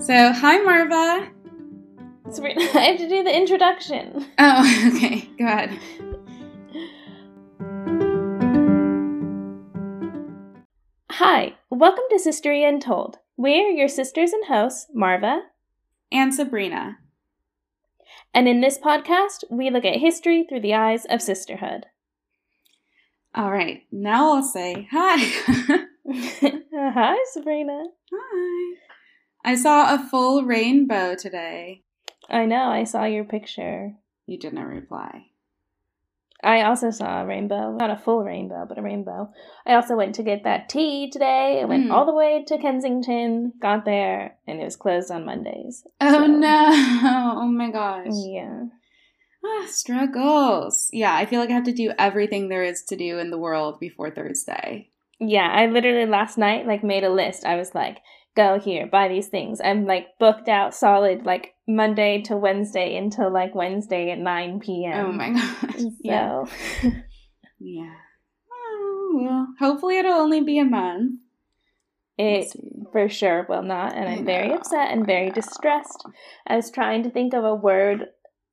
So, hi, Marva. Sabrina, I have to do the introduction. Oh, okay. Go ahead. Hi, welcome to Sistery Untold. We're your sisters and hosts, Marva. And Sabrina. And in this podcast, we look at history through the eyes of sisterhood. All right. Now I'll say hi. Hi, Sabrina. hi. I saw a full rainbow today. I know, I saw your picture. You didn't reply. I also saw a rainbow. Not a full rainbow, but a rainbow. I also went to get that tea today. I went Mm. all the way to Kensington, got there, and it was closed on Mondays. Oh, So, no. Oh, my gosh. Yeah. Ah, struggles. Yeah, I feel like I have to do everything there is to do in the world before Thursday. Yeah, I literally last night like made a list. I was like, go here, buy these things. I'm like booked out solid like Monday to Wednesday until like Wednesday at 9 p.m. Oh, my gosh. So, Yeah. Yeah. Oh, well, hopefully it'll only be a month. It for sure will not. And I I'm very upset and oh very know. distressed. I was trying to think of a word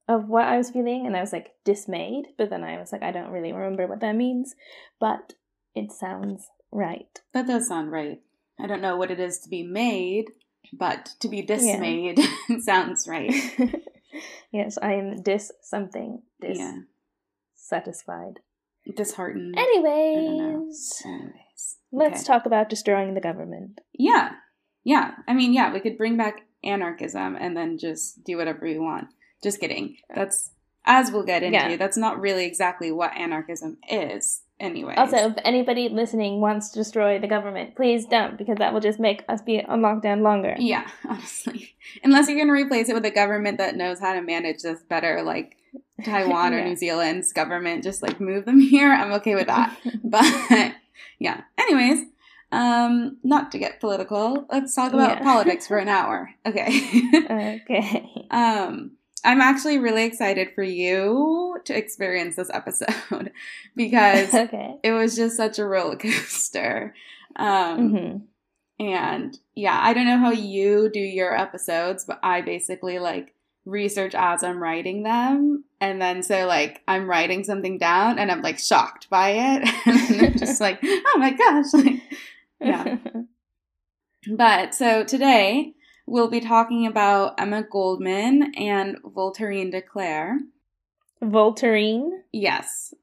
of what I was feeling, and I was like dismayed, but then I was like, I don't really remember what that means, but it sounds right. That does sound right. I don't know what it is to be made, but to be dismayed sounds right. yes, I am dis something. Dis Yeah. satisfied. Disheartened. Anyways, Anyways. let's okay. talk about destroying the government. Yeah. Yeah. I mean, yeah, we could bring back anarchism and then just do whatever we want. Just kidding. That's, as we'll get into, Yeah. that's not really exactly what anarchism is, anyway. Also, if anybody listening wants to destroy the government, please don't, because that will just make us be on lockdown longer. Yeah, honestly. Unless you're going to replace it with a government that knows how to manage this better, like Taiwan or New Zealand's government, just like move them here, I'm okay with that. but yeah. Anyways, um, not to get political, let's talk about Yeah. politics for an hour. Okay. okay. um, I'm actually really excited for you to experience this episode because okay. it was just such a roller coaster. Um, hmm and yeah, I don't know how you do your episodes, but I basically like research as I'm writing them. And then so like I'm writing something down and I'm like shocked by it. and I'm just like, oh my gosh. Like, Yeah. but so today we'll be talking about Emma Goldman and Voltairine de Cleyre. Voltairine. Yes.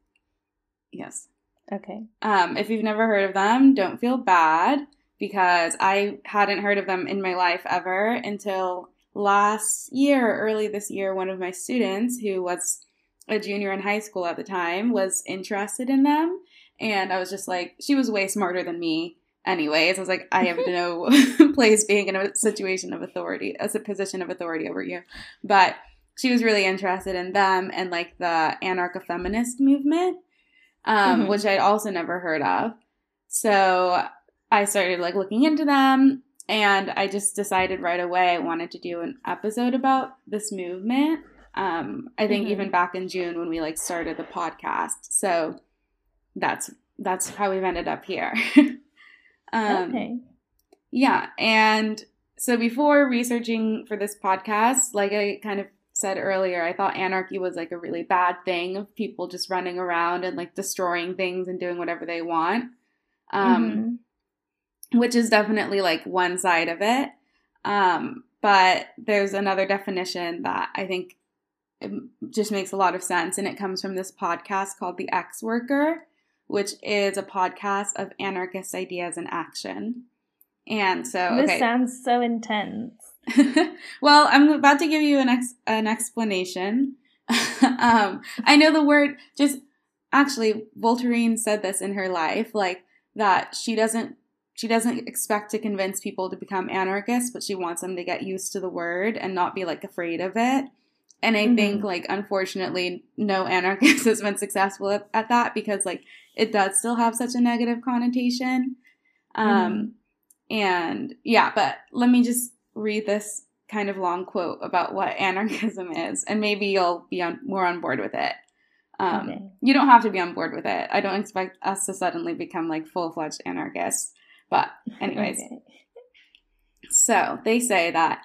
Yes. Okay. Um, if you've never heard of them, don't feel bad because I hadn't heard of them in my life ever until last year, early this year. One of my students, who was a junior in high school at the time, was interested in them. And I was just like, she was way smarter than me. Anyways, I was like, I have no place being in a situation of authority, as a position of authority over you. But she was really interested in them and like the anarcho feminist movement um, Mhm. which I'd also never heard of. So I started like looking into them, and I just decided right away I wanted to do an episode about this movement. Um, I think Mhm. even back in June when we like started the podcast. So that's that's how we've ended up here. um, okay. yeah, and so before researching for this podcast, like I kind of said earlier, I thought anarchy was like a really bad thing of people just running around and like destroying things and doing whatever they want. Um, Mhm. which is definitely like one side of it. Um, but there's another definition that I think it just makes a lot of sense, and it comes from this podcast called The Ex-Worker, which is a podcast of anarchist ideas in action. And so, This sounds so intense. well, I'm about to give you an ex- an explanation. um, I know the word just actually Voltairine said this in her life, like that she doesn't she doesn't expect to convince people to become anarchists, but she wants them to get used to the word and not be like afraid of it. And I think Mhm. like unfortunately no anarchist has been successful at, at that because like it does still have such a negative connotation. Um and yeah, but let me just read this kind of long quote about what anarchism is, and maybe you'll be on, more on board with it. Um, Okay. You don't have to be on board with it. I don't expect us to suddenly become like full fledged anarchists. But, anyways, Okay. so they say that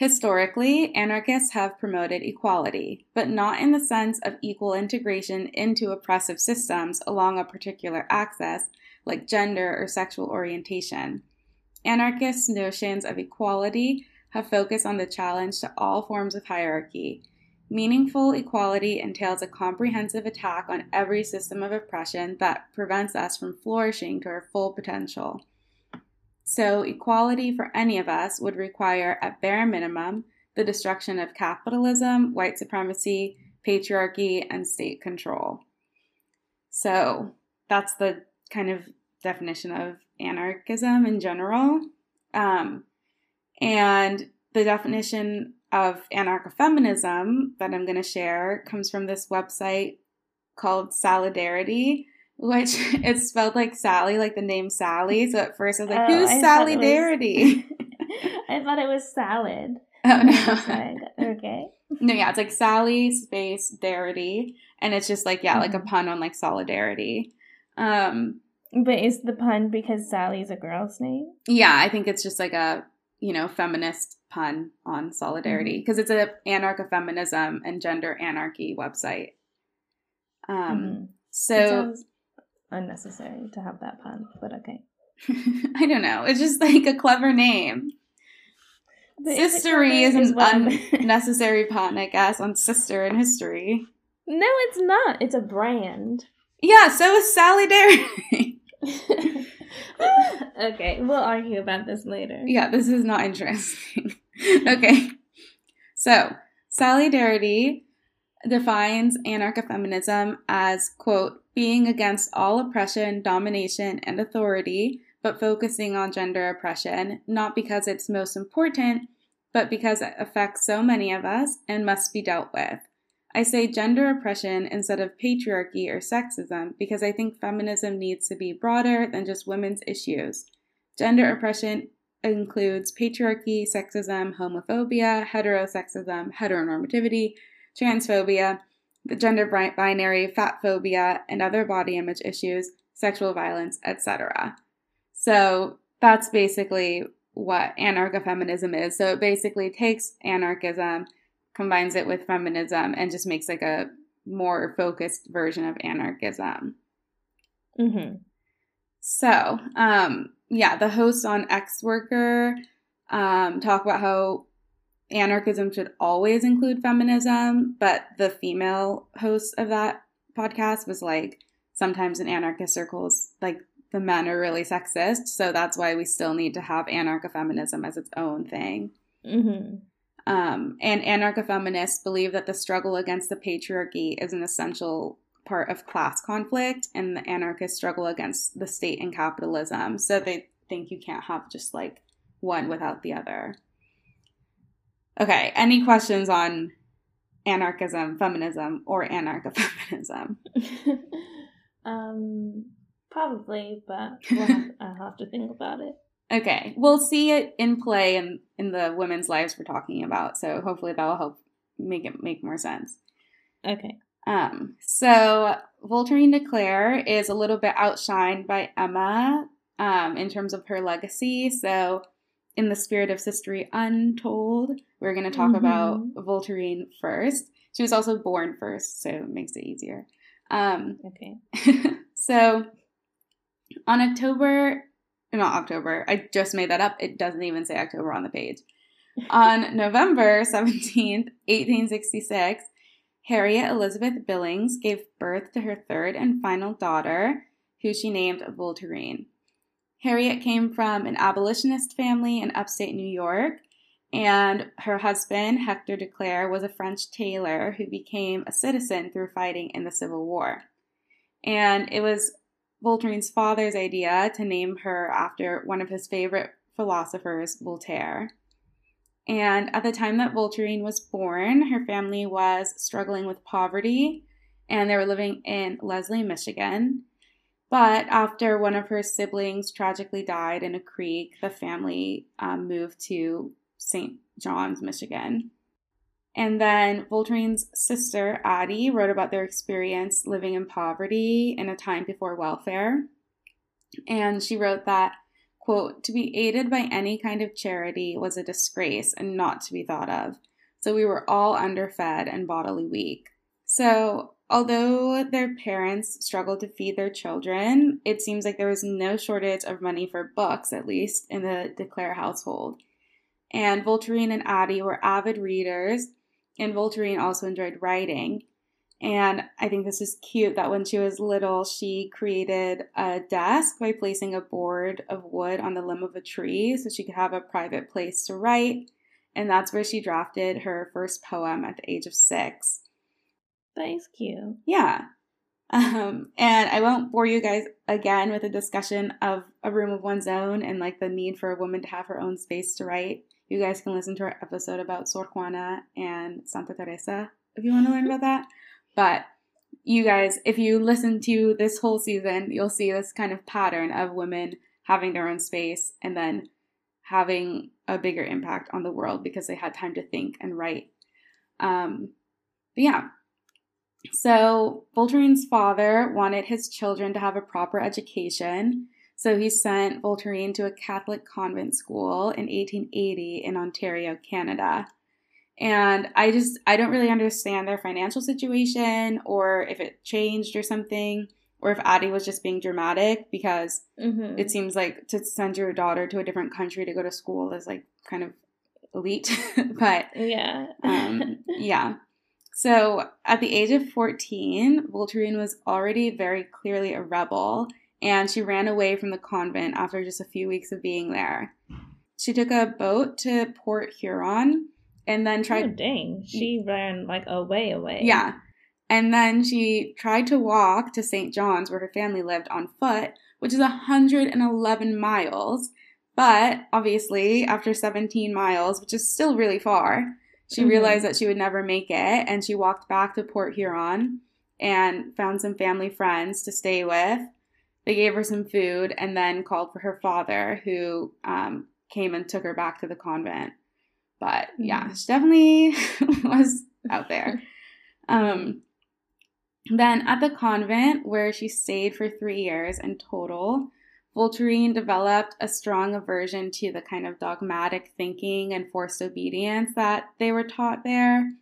Historically, anarchists have promoted equality, but not in the sense of equal integration into oppressive systems along a particular axis, like gender or sexual orientation. Anarchists' notions of equality have focused on the challenge to all forms of hierarchy. Meaningful equality entails a comprehensive attack on every system of oppression that prevents us from flourishing to our full potential. So, equality for any of us would require, at bare minimum, the destruction of capitalism, white supremacy, patriarchy, and state control. So, that's the kind of definition of anarchism in general. Um, and the definition of anarcho-feminism that I'm going to share comes from this website called Sallydarity, which it's spelled like Sally, like the name Sally. So at first I was like, oh, "Who's Sallydarity?" I thought it was salad. Oh no. okay. No, yeah, it's like Sally space Darity, and it's just like yeah, mm-hmm. like a mm-hmm. pun on like solidarity. Um, but is the pun because Sally's a girl's name? Yeah, I think it's just like a you know feminist pun on solidarity because mm-hmm. it's a anarcho feminism and gender anarchy website. Um, mm-hmm. so unnecessary to have that pun, but okay. I don't know. It's just like a clever name. But Sistery is, is an unnecessary pun, I guess, on sister in history. No, it's not. It's a brand. Yeah, so is Sallydarity. okay, we'll argue about this later. Yeah, this is not interesting. okay. So, Sallydarity defines anarcho feminism as, quote, being against all oppression, domination, and authority, but focusing on gender oppression, not because it's most important, but because it affects so many of us and must be dealt with. I say gender oppression instead of patriarchy or sexism because I think feminism needs to be broader than just women's issues. Gender oppression includes patriarchy, sexism, homophobia, heterosexism, heteronormativity, transphobia, the gender binary, fat phobia, and other body image issues, sexual violence, etc. So that's basically what anarcho feminism is. So it basically takes anarchism combines it with feminism and just makes like a more focused version of anarchism. Mm-hmm. So, um, yeah, the hosts on Ex-Worker um, talk about how anarchism should always include feminism, but the female host of that podcast was like, sometimes in anarchist circles, like the men are really sexist, so that's why we still need to have anarcho feminism as its own thing. Mm-hmm. Um, and anarcho feminists believe that the struggle against the patriarchy is an essential part of class conflict, and the anarchist struggle against the state and capitalism. So they think you can't have just like one without the other. Okay, any questions on anarchism, feminism, or anarcho feminism? um, probably, but we'll have, I'll have to think about it. Okay, we'll see it in play in in the women's lives we're talking about. So hopefully that will help make it make more sense. Okay. Um. So Voltairine de Cleyre is a little bit outshined by Emma. Um, in terms of her legacy. So, in the spirit of Sistery Untold, we're going to talk mm-hmm. about Voltairine first. She was also born first, so it makes it easier. Um, okay. so, on October not October. I just made that up. It doesn't even say October on the page. on November 17th, 1866, Harriet Elizabeth Billings gave birth to her third and final daughter, who she named Voltairine. Harriet came from an abolitionist family in upstate New York, and her husband, Hector de Cleyre, was a French tailor who became a citizen through fighting in the Civil War. And it was Voltaire's father's idea to name her after one of his favorite philosophers, Voltaire. And at the time that Voltaire was born, her family was struggling with poverty and they were living in Leslie, Michigan. But after one of her siblings tragically died in a creek, the family um, moved to St. John's, Michigan. And then Voltairine's sister, Addie, wrote about their experience living in poverty in a time before welfare. And she wrote that, quote, to be aided by any kind of charity was a disgrace and not to be thought of. So we were all underfed and bodily weak. So, although their parents struggled to feed their children, it seems like there was no shortage of money for books, at least in the De Cleyre household. And Voltairine and Addie were avid readers, and Voltairine also enjoyed writing. And I think this is cute that when she was little, she created a desk by placing a board of wood on the limb of a tree so she could have a private place to write. And that's where she drafted her first poem at the age of six. That is cute. Yeah. Um, and I won't bore you guys again with a discussion of a room of one's own and like the need for a woman to have her own space to write. You guys can listen to our episode about Sor Juana and Santa Teresa if you want to learn about that. But you guys, if you listen to this whole season, you'll see this kind of pattern of women having their own space and then having a bigger impact on the world because they had time to think and write. Um, but yeah. So Voltairine's father wanted his children to have a proper education. So he sent Voltairine to a Catholic convent school in 1880 in Ontario, Canada. And I just, I don't really understand their financial situation or if it changed or something, or if Addie was just being dramatic because mm-hmm. it seems like to send your daughter to a different country to go to school is like kind of elite. but yeah. um, yeah. So at the age of 14, Voltairine was already very clearly a rebel and she ran away from the convent after just a few weeks of being there. She took a boat to Port Huron and then tried. Oh, dang. She ran like away, away. Yeah. And then she tried to walk to St. John's, where her family lived, on foot, which is 111 miles. But obviously, after 17 miles, which is still really far, she mm-hmm. realized that she would never make it. And she walked back to Port Huron and found some family friends to stay with. They gave her some food and then called for her father, who um, came and took her back to the convent. But yeah, mm-hmm. she definitely was out there. Um, then at the convent, where she stayed for three years in total, Voltairine developed a strong aversion to the kind of dogmatic thinking and forced obedience that they were taught there.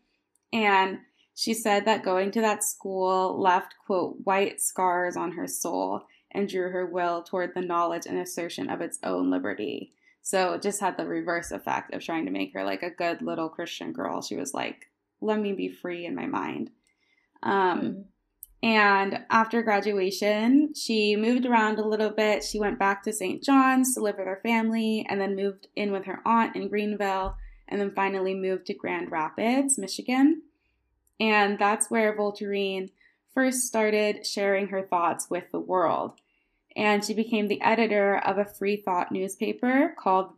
And she said that going to that school left, quote, white scars on her soul and drew her will toward the knowledge and assertion of its own liberty. So it just had the reverse effect of trying to make her like a good little Christian girl. She was like, let me be free in my mind. Um, mm-hmm. And after graduation, she moved around a little bit. She went back to St. John's to live with her family and then moved in with her aunt in Greenville and then finally moved to Grand Rapids, Michigan. And that's where Voltairine first started sharing her thoughts with the world and she became the editor of a free thought newspaper called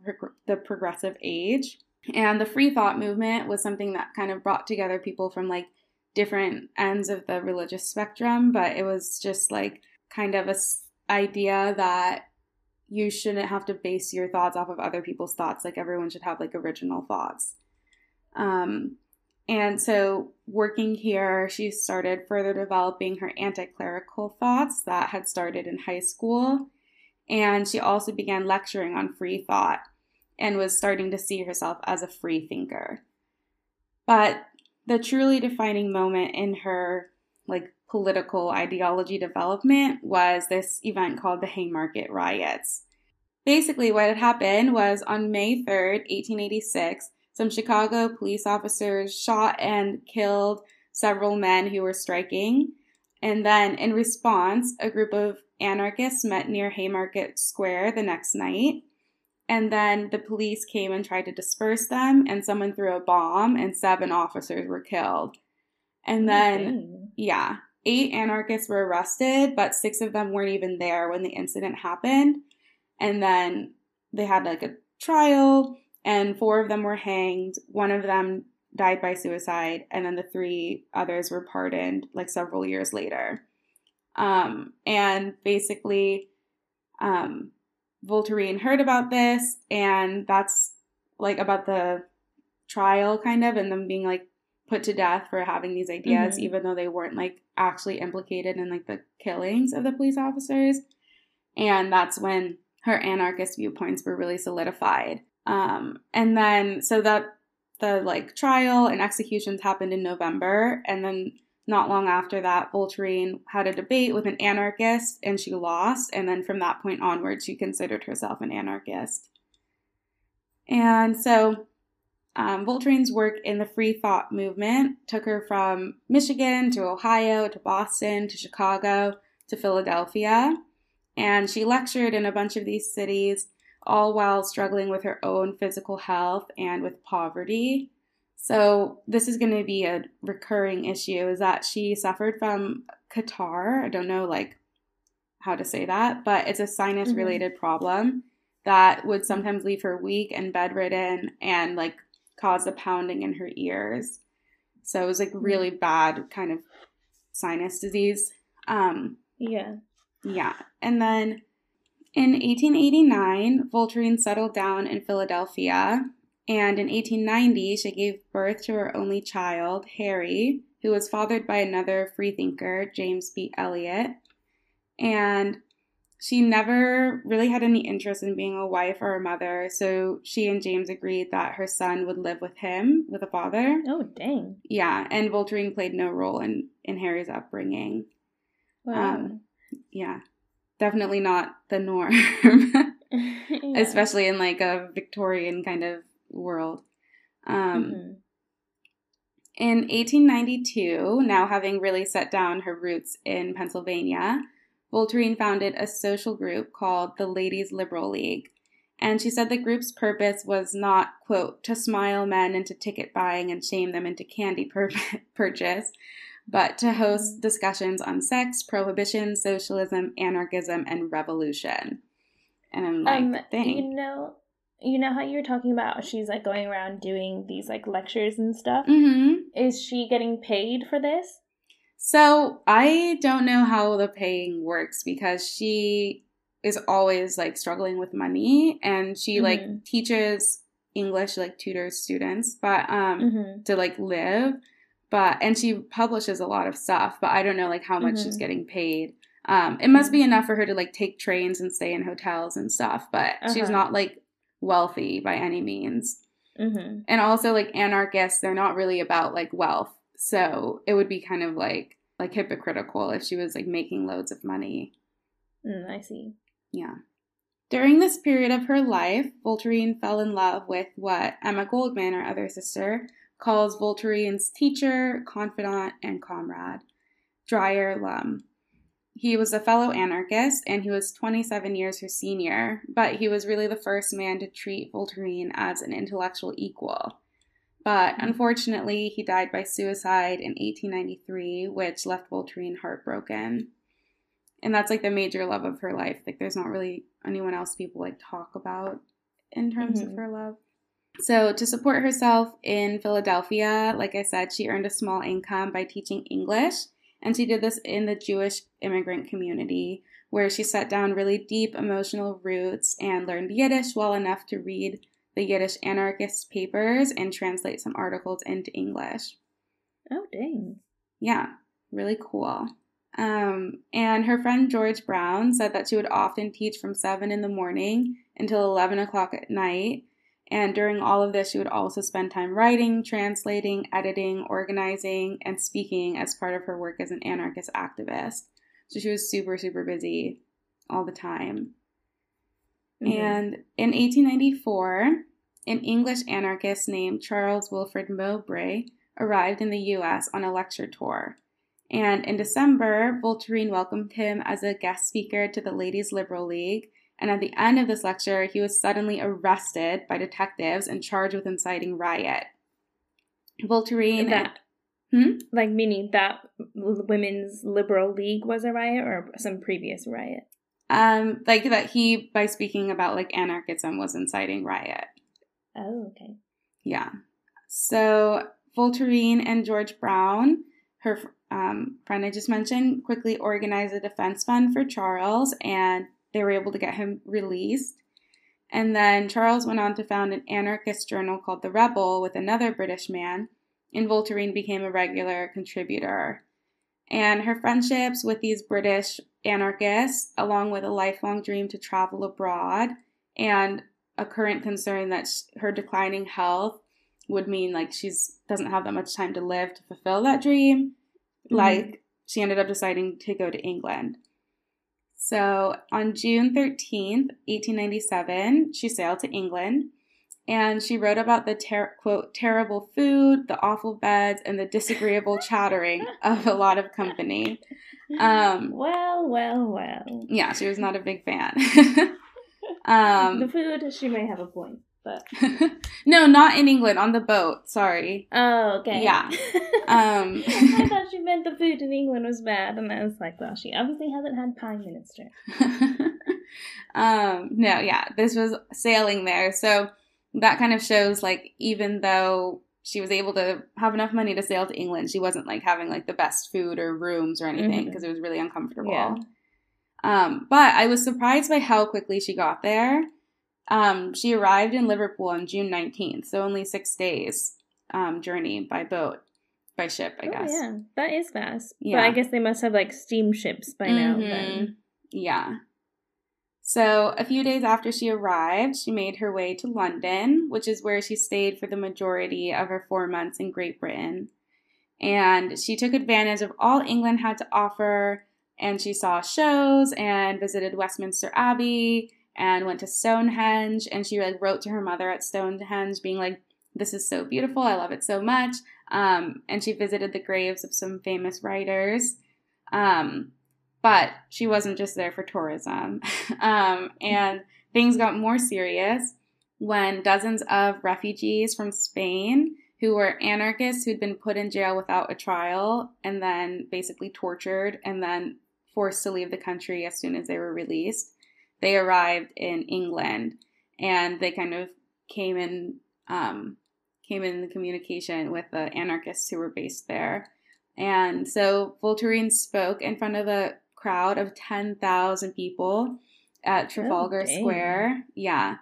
The Progressive Age. And the free thought movement was something that kind of brought together people from like different ends of the religious spectrum, but it was just like kind of a idea that you shouldn't have to base your thoughts off of other people's thoughts. Like everyone should have like original thoughts. Um, and so, working here, she started further developing her anti clerical thoughts that had started in high school. And she also began lecturing on free thought and was starting to see herself as a free thinker. But the truly defining moment in her like political ideology development was this event called the Haymarket Riots. Basically, what had happened was on May 3rd, 1886, some Chicago police officers shot and killed several men who were striking. And then, in response, a group of anarchists met near Haymarket Square the next night. And then the police came and tried to disperse them, and someone threw a bomb, and seven officers were killed. And then, yeah, eight anarchists were arrested, but six of them weren't even there when the incident happened. And then they had like a trial, and four of them were hanged. One of them died by suicide, and then the three others were pardoned like several years later. Um, and basically, um, Voltairine heard about this, and that's like about the trial, kind of, and them being like put to death for having these ideas, mm-hmm. even though they weren't like actually implicated in like the killings of the police officers. And that's when her anarchist viewpoints were really solidified. Um, and then, so that the like trial and executions happened in November, and then not long after that, Voltairine had a debate with an anarchist and she lost. And then from that point onward, she considered herself an anarchist. And so um, work in the free thought movement took her from Michigan to Ohio to Boston to Chicago to Philadelphia. And she lectured in a bunch of these cities, all while struggling with her own physical health and with poverty. So this is going to be a recurring issue is that she suffered from catarrh. I don't know like how to say that, but it's a sinus related mm-hmm. problem that would sometimes leave her weak and bedridden and like cause a pounding in her ears. So it was like mm-hmm. really bad kind of sinus disease. Um yeah. Yeah. And then in 1889, Voltairine settled down in Philadelphia and in 1890, she gave birth to her only child, Harry, who was fathered by another freethinker, James B. Eliot. And she never really had any interest in being a wife or a mother, so she and James agreed that her son would live with him, with a father. Oh, dang. Yeah, and Voltairine played no role in, in Harry's upbringing. Wow. Um, yeah, definitely not the norm, yeah. especially in like a Victorian kind of world. Um, mm-hmm. In 1892, now having really set down her roots in Pennsylvania, Voltairine founded a social group called the Ladies Liberal League. And she said the group's purpose was not, quote, to smile men into ticket buying and shame them into candy pur- purchase, but to host discussions on sex, prohibition, socialism, anarchism, and revolution. And I'm like, um, Dang. you know, you know how you were talking about she's like going around doing these like lectures and stuff mm-hmm. is she getting paid for this so i don't know how the paying works because she is always like struggling with money and she mm-hmm. like teaches english like tutors students but um mm-hmm. to like live but and she publishes a lot of stuff but i don't know like how much she's mm-hmm. getting paid um, it must be enough for her to like take trains and stay in hotels and stuff, but uh-huh. she's not like wealthy by any means. Mm-hmm. And also, like anarchists, they're not really about like wealth. So it would be kind of like like hypocritical if she was like making loads of money. Mm, I see. Yeah. During this period of her life, Voltairine fell in love with what Emma Goldman, her other sister, calls Voltairine's teacher, confidant, and comrade, Dyer Lum. He was a fellow anarchist and he was 27 years her senior, but he was really the first man to treat Voltairine as an intellectual equal. But unfortunately, he died by suicide in 1893, which left Voltairine heartbroken. And that's like the major love of her life. Like, there's not really anyone else people like talk about in terms mm-hmm. of her love. So, to support herself in Philadelphia, like I said, she earned a small income by teaching English and she did this in the Jewish immigrant community, where she set down really deep emotional roots and learned Yiddish well enough to read the Yiddish anarchist papers and translate some articles into English. Oh, dang. Yeah, really cool. Um, and her friend George Brown said that she would often teach from 7 in the morning until 11 o'clock at night and during all of this, she would also spend time writing, translating, editing, organizing, and speaking as part of her work as an anarchist activist. So she was super, super busy all the time. Mm-hmm. And in 1894, an English anarchist named Charles Wilfred Mowbray arrived in the US on a lecture tour. And in December, Voltairine welcomed him as a guest speaker to the Ladies Liberal League and at the end of this lecture, he was suddenly arrested by detectives and charged with inciting riot. Voltairine. That, hmm? Like, meaning that Women's Liberal League was a riot or some previous riot? Um, like that he, by speaking about like anarchism, was inciting riot. Oh, okay. Yeah. So Voltairine and George Brown, her um, friend I just mentioned, quickly organized a defense fund for Charles and they were able to get him released. And then Charles went on to found an anarchist journal called The Rebel with another British man, and Voltairine became a regular contributor. And her friendships with these British anarchists, along with a lifelong dream to travel abroad, and a current concern that her declining health would mean like she's doesn't have that much time to live to fulfill that dream. Mm-hmm. Like she ended up deciding to go to England. So on June 13th, 1897, she sailed to England and she wrote about the ter- quote terrible food, the awful beds, and the disagreeable chattering of a lot of company. Um, well, well, well. Yeah, she was not a big fan. um, the food, she may have a point, but no, not in England on the boat. Sorry. Oh, okay. Yeah. Um, I thought she meant the food in England was bad, and I was like, well, she obviously hasn't had Prime Minister. um, no, yeah, this was sailing there, so that kind of shows like even though she was able to have enough money to sail to England, she wasn't like having like the best food or rooms or anything because mm-hmm. it was really uncomfortable. Yeah. Um, but I was surprised by how quickly she got there. Um, she arrived in Liverpool on June 19th, so only six days um, journey by boat, by ship, I oh, guess. Yeah, that is fast. Yeah. But I guess they must have like steamships by now mm-hmm. then. Yeah. So, a few days after she arrived, she made her way to London, which is where she stayed for the majority of her four months in Great Britain. And she took advantage of all England had to offer, and she saw shows and visited Westminster Abbey and went to Stonehenge. And she like wrote to her mother at Stonehenge, being like, "This is so beautiful. I love it so much." Um, and she visited the graves of some famous writers. Um, but she wasn't just there for tourism. um, and things got more serious when dozens of refugees from Spain who were anarchists who'd been put in jail without a trial and then basically tortured and then forced to leave the country as soon as they were released. They arrived in England and they kind of came in um, came in communication with the anarchists who were based there. And so Voltairine spoke in front of a crowd of 10,000 people at Trafalgar oh, Square. Yeah.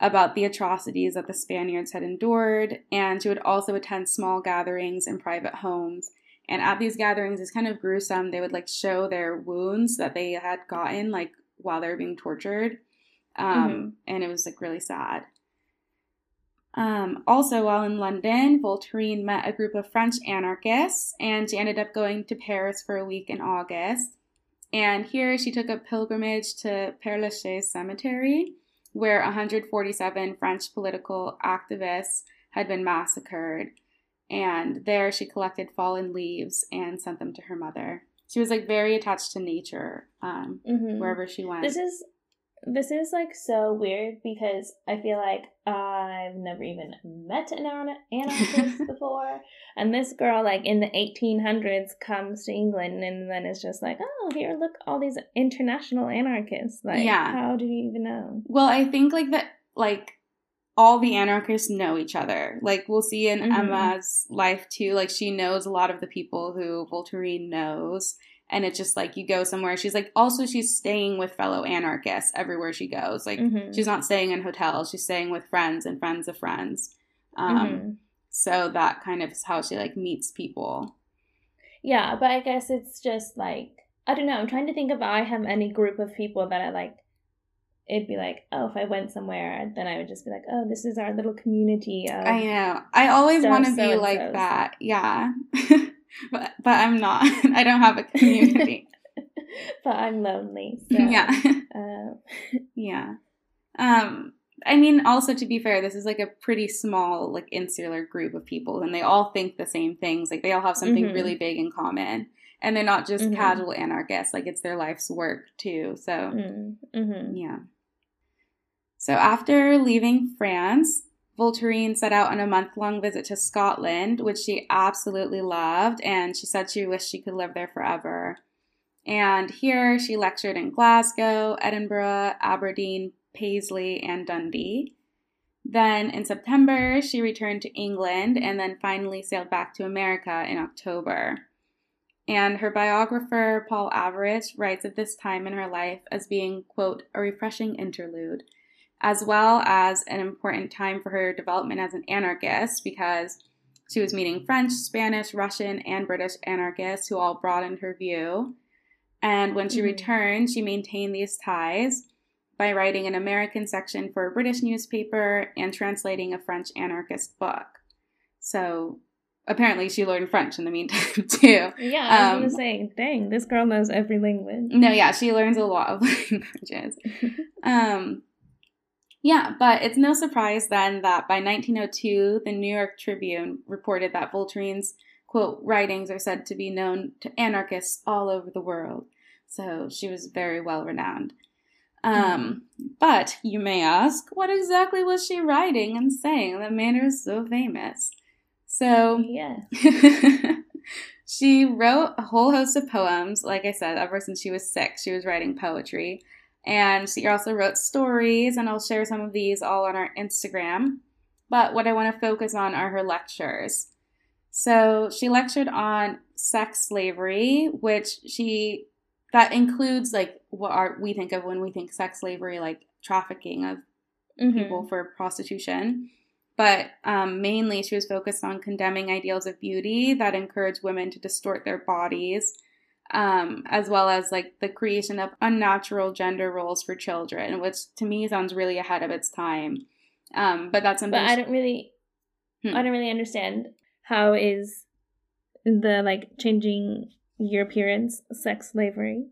About the atrocities that the Spaniards had endured. And she would also attend small gatherings in private homes. And at these gatherings, it's kind of gruesome. They would like show their wounds that they had gotten like while they were being tortured. Um, mm-hmm. And it was like really sad. Um, also, while in London, Voltairine met a group of French anarchists, and she ended up going to Paris for a week in August. And here she took a pilgrimage to Père Lachaise Cemetery, where 147 French political activists had been massacred. And there she collected fallen leaves and sent them to her mother. She was like very attached to nature um, mm-hmm. wherever she went. This is this is like so weird because I feel like I've never even met an anarchist before. And this girl, like in the 1800s, comes to England and then it's just like, oh, here, look, all these international anarchists. Like, yeah. how do you even know? Well, I think like that, like, all the anarchists know each other. Like, we'll see in mm-hmm. Emma's life too. Like, she knows a lot of the people who Voltairine knows and it's just like you go somewhere she's like also she's staying with fellow anarchists everywhere she goes like mm-hmm. she's not staying in hotels she's staying with friends and friends of friends um, mm-hmm. so that kind of is how she like meets people yeah but i guess it's just like i don't know i'm trying to think if i have any group of people that i like it'd be like, oh, if I went somewhere, then I would just be like, oh, this is our little community. I know. I always want to be like that. Yeah. but but I'm not. I don't have a community. but I'm lonely. So, yeah. Uh, yeah. Um. I mean, also to be fair, this is like a pretty small, like insular group of people, and they all think the same things. Like they all have something mm-hmm. really big in common, and they're not just mm-hmm. casual anarchists. Like it's their life's work too. So, mm-hmm. mm-hmm. yeah. So after leaving France, Voltairine set out on a month long visit to Scotland, which she absolutely loved, and she said she wished she could live there forever. And here she lectured in Glasgow, Edinburgh, Aberdeen, Paisley, and Dundee. Then in September, she returned to England and then finally sailed back to America in October. And her biographer, Paul Avrich, writes of this time in her life as being, quote, a refreshing interlude as well as an important time for her development as an anarchist because She was meeting French, Spanish, Russian, and British anarchists who all broadened her view. And when she Mhm. returned, she maintained these ties by writing an American section for a British newspaper and translating a French anarchist book. So apparently she learned French in the meantime, too. Yeah, I was Um, gonna say, dang, this girl knows every language. No, yeah, she learns a lot of languages. um, yeah, but it's no surprise then that by 1902, the New York Tribune reported that Voltaire's quote writings are said to be known to anarchists all over the world. So she was very well renowned. Um, but you may ask, what exactly was she writing and saying that made her so famous? So yeah. she wrote a whole host of poems. Like I said, ever since she was six, she was writing poetry. And she also wrote stories, and I'll share some of these all on our Instagram. But what I want to focus on are her lectures. So she lectured on sex slavery, which she that includes like what our, we think of when we think sex slavery, like trafficking of Mhm. people for prostitution. But um, mainly, she was focused on condemning ideals of beauty that encourage women to distort their bodies, um, as well as like the creation of unnatural gender roles for children, which to me sounds really ahead of its time. Um, but that's something. But I don't really, Hmm. I don't really understand how is the like changing your appearance sex slavery.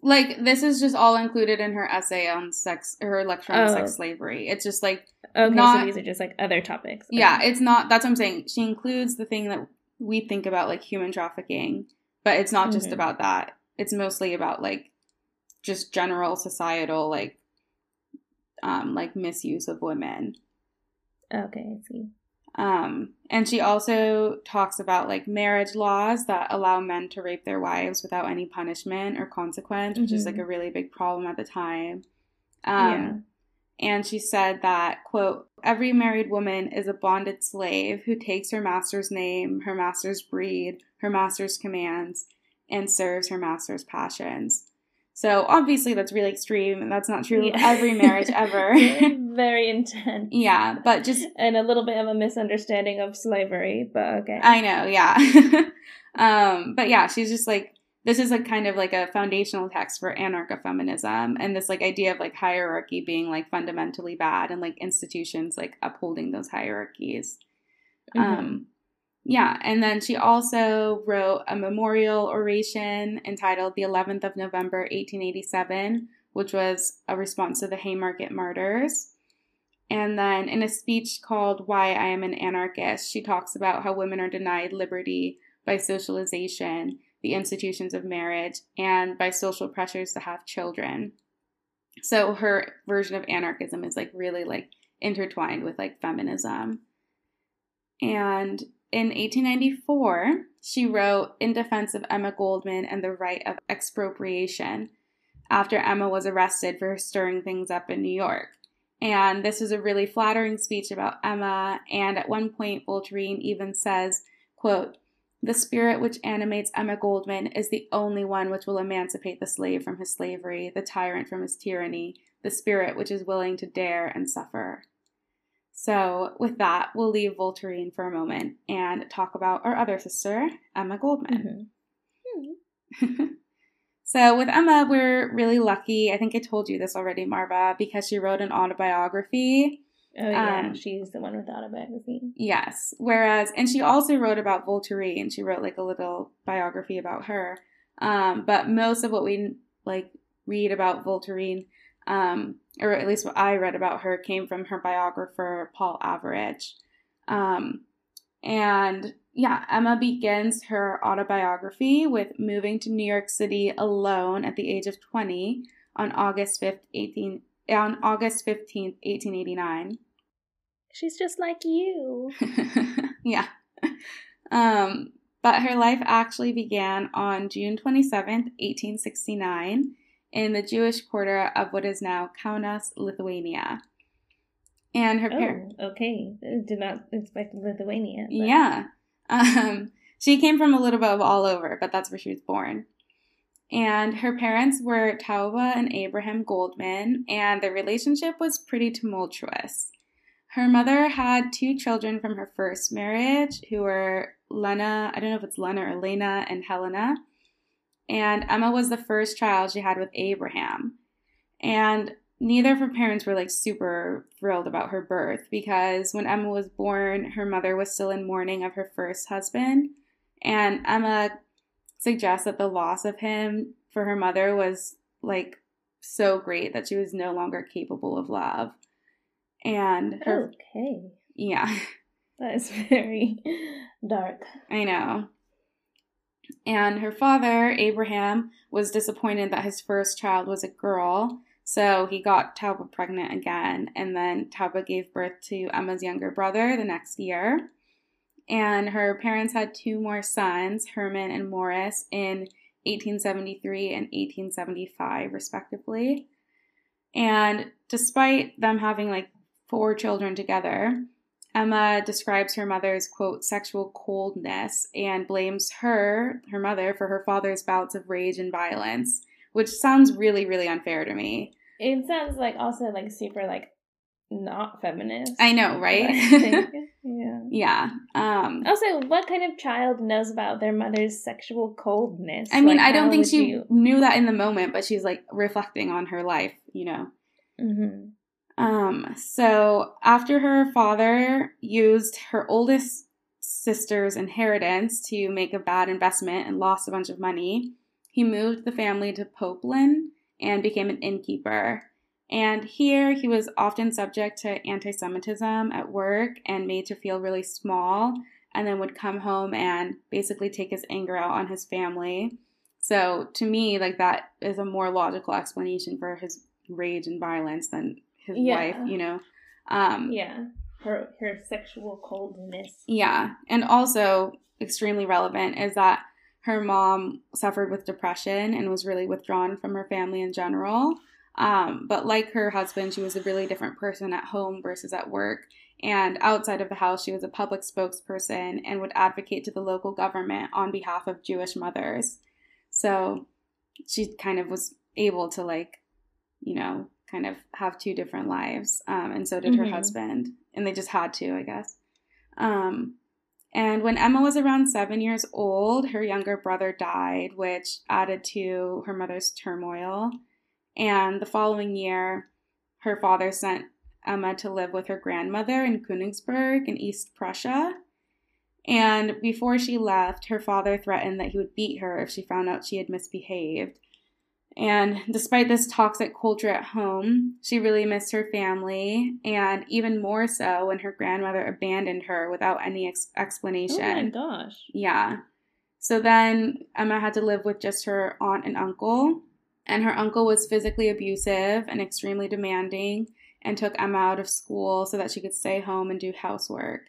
like this is just all included in her essay on sex, her lecture on Oh. sex slavery. It's just like Okay, Not- so these are just like other topics. Yeah, Okay. it's not. That's what I'm saying. She includes the thing that we think about, like human trafficking, but it's not just Mhm. about that. It's mostly about like just general societal, like, um, like misuse of women. okay, I see. Um, and she also talks about like marriage laws that allow men to rape their wives without any punishment or consequence, which is like Mhm. a really big problem at the time. Yeah. Um, and she said that, quote, every married woman is a bonded slave who takes her master's name, her master's breed, her master's commands, and serves her master's passions. So obviously that's really extreme, and that's not true Yeah. of every marriage ever. very, intense. yeah, but just And a little bit of a misunderstanding of slavery, but okay. I know, yeah. um, but yeah, she's just like this is like kind of like a foundational text for anarcho-feminism and this like idea of like hierarchy being like fundamentally bad and like institutions like upholding those hierarchies. Mhm. Um, yeah, and then she also wrote a memorial oration entitled "The 11th of November, 1887," which was a response to the Haymarket murders. And then in a speech called Why I Am an Anarchist, she talks about how women are denied liberty by socialization, the institutions of marriage, and by social pressures to have children. So her version of anarchism is like really like intertwined with like feminism. And in 1894, she wrote In Defense of Emma Goldman and the Right of Expropriation after Emma was arrested for stirring things up in New York. And this is a really flattering speech about Emma. And at one point, Voltaire even says, quote, the spirit which animates Emma Goldman is the only one which will emancipate the slave from his slavery, the tyrant from his tyranny, the spirit which is willing to dare and suffer. So, with that, we'll leave Voltaire for a moment and talk about our other sister, Emma Goldman. Mhm. so, with Emma, we're really lucky. I think I told you this already, Marva, because she wrote an autobiography. Oh yeah, Um, she's the one with the autobiography. Yes. Whereas, and she also wrote about Voltaire, and she wrote like a little biography about her. Um, but most of what we like read about Voltaire, um, or at least what I read about her, came from her biographer Paul Avrich. Um, and yeah, Emma begins her autobiography with moving to New York City alone at the age of 20 on August 5th, 18 on August 15th, 1889. She's just like you. yeah. Um, but her life actually began on June 27th, 1869, in the Jewish quarter of what is now Kaunas, Lithuania. And her parents. Oh, okay. Did not expect Lithuania. but- Yeah. Um, she came from a little bit of all over, but that's where she was born. And her parents were Tauba and Abraham Goldman, and their relationship was pretty tumultuous. Her mother had two children from her first marriage who were Lena, I don't know if it's Lena or Lena, and Helena. And Emma was the first child she had with Abraham. And neither of her parents were like super thrilled about her birth because when Emma was born, her mother was still in mourning of her first husband. And Emma suggests that the loss of him for her mother was like so great that she was no longer capable of love. And her, okay. Yeah. That is very dark. I know. And her father, Abraham, was disappointed that his first child was a girl, so he got Tauba pregnant again, and then Tauba gave birth to Emma's younger brother the next year. And her parents had two more sons, Herman and Morris, in 1873 and 1875, respectively. And despite them having like four children together, Emma describes her mother's quote sexual coldness and blames her, her mother, for her father's bouts of rage and violence, which sounds really, really unfair to me. It sounds like also like super like not feminist. I know, right? yeah. Yeah. Um Also, what kind of child knows about their mother's sexual coldness? I mean, Like, I don't think she you- knew that in the moment, but she's like reflecting on her life, you know. Mhm. Um, so after her father used her oldest sister's inheritance to make a bad investment and lost a bunch of money, he moved the family to Popeland and became an innkeeper. And here he was often subject to anti Semitism at work and made to feel really small, and then would come home and basically take his anger out on his family. So to me, like that is a more logical explanation for his rage and violence than his Yeah. wife, you know. Um, Yeah. Her her sexual coldness. yeah, and also extremely relevant is that her mom suffered with depression and was really withdrawn from her family in general. Um, but like her husband, she was a really different person at home versus at work. And outside of the house, she was a public spokesperson and would advocate to the local government on behalf of Jewish mothers. So she kind of was able to, like, you know, kind of have two different lives. Um, and so did her Mhm. husband. And they just had to, I guess. Um, and when Emma was around seven years old, her younger brother died, which added to her mother's turmoil. And the following year, her father sent Emma to live with her grandmother in Königsberg in East Prussia. And before she left, her father threatened that he would beat her if she found out she had misbehaved. And despite this toxic culture at home, she really missed her family, and even more so when her grandmother abandoned her without any ex- explanation. Oh my gosh. Yeah. So then Emma had to live with just her aunt and uncle. And her uncle was physically abusive and extremely demanding and took Emma out of school so that she could stay home and do housework.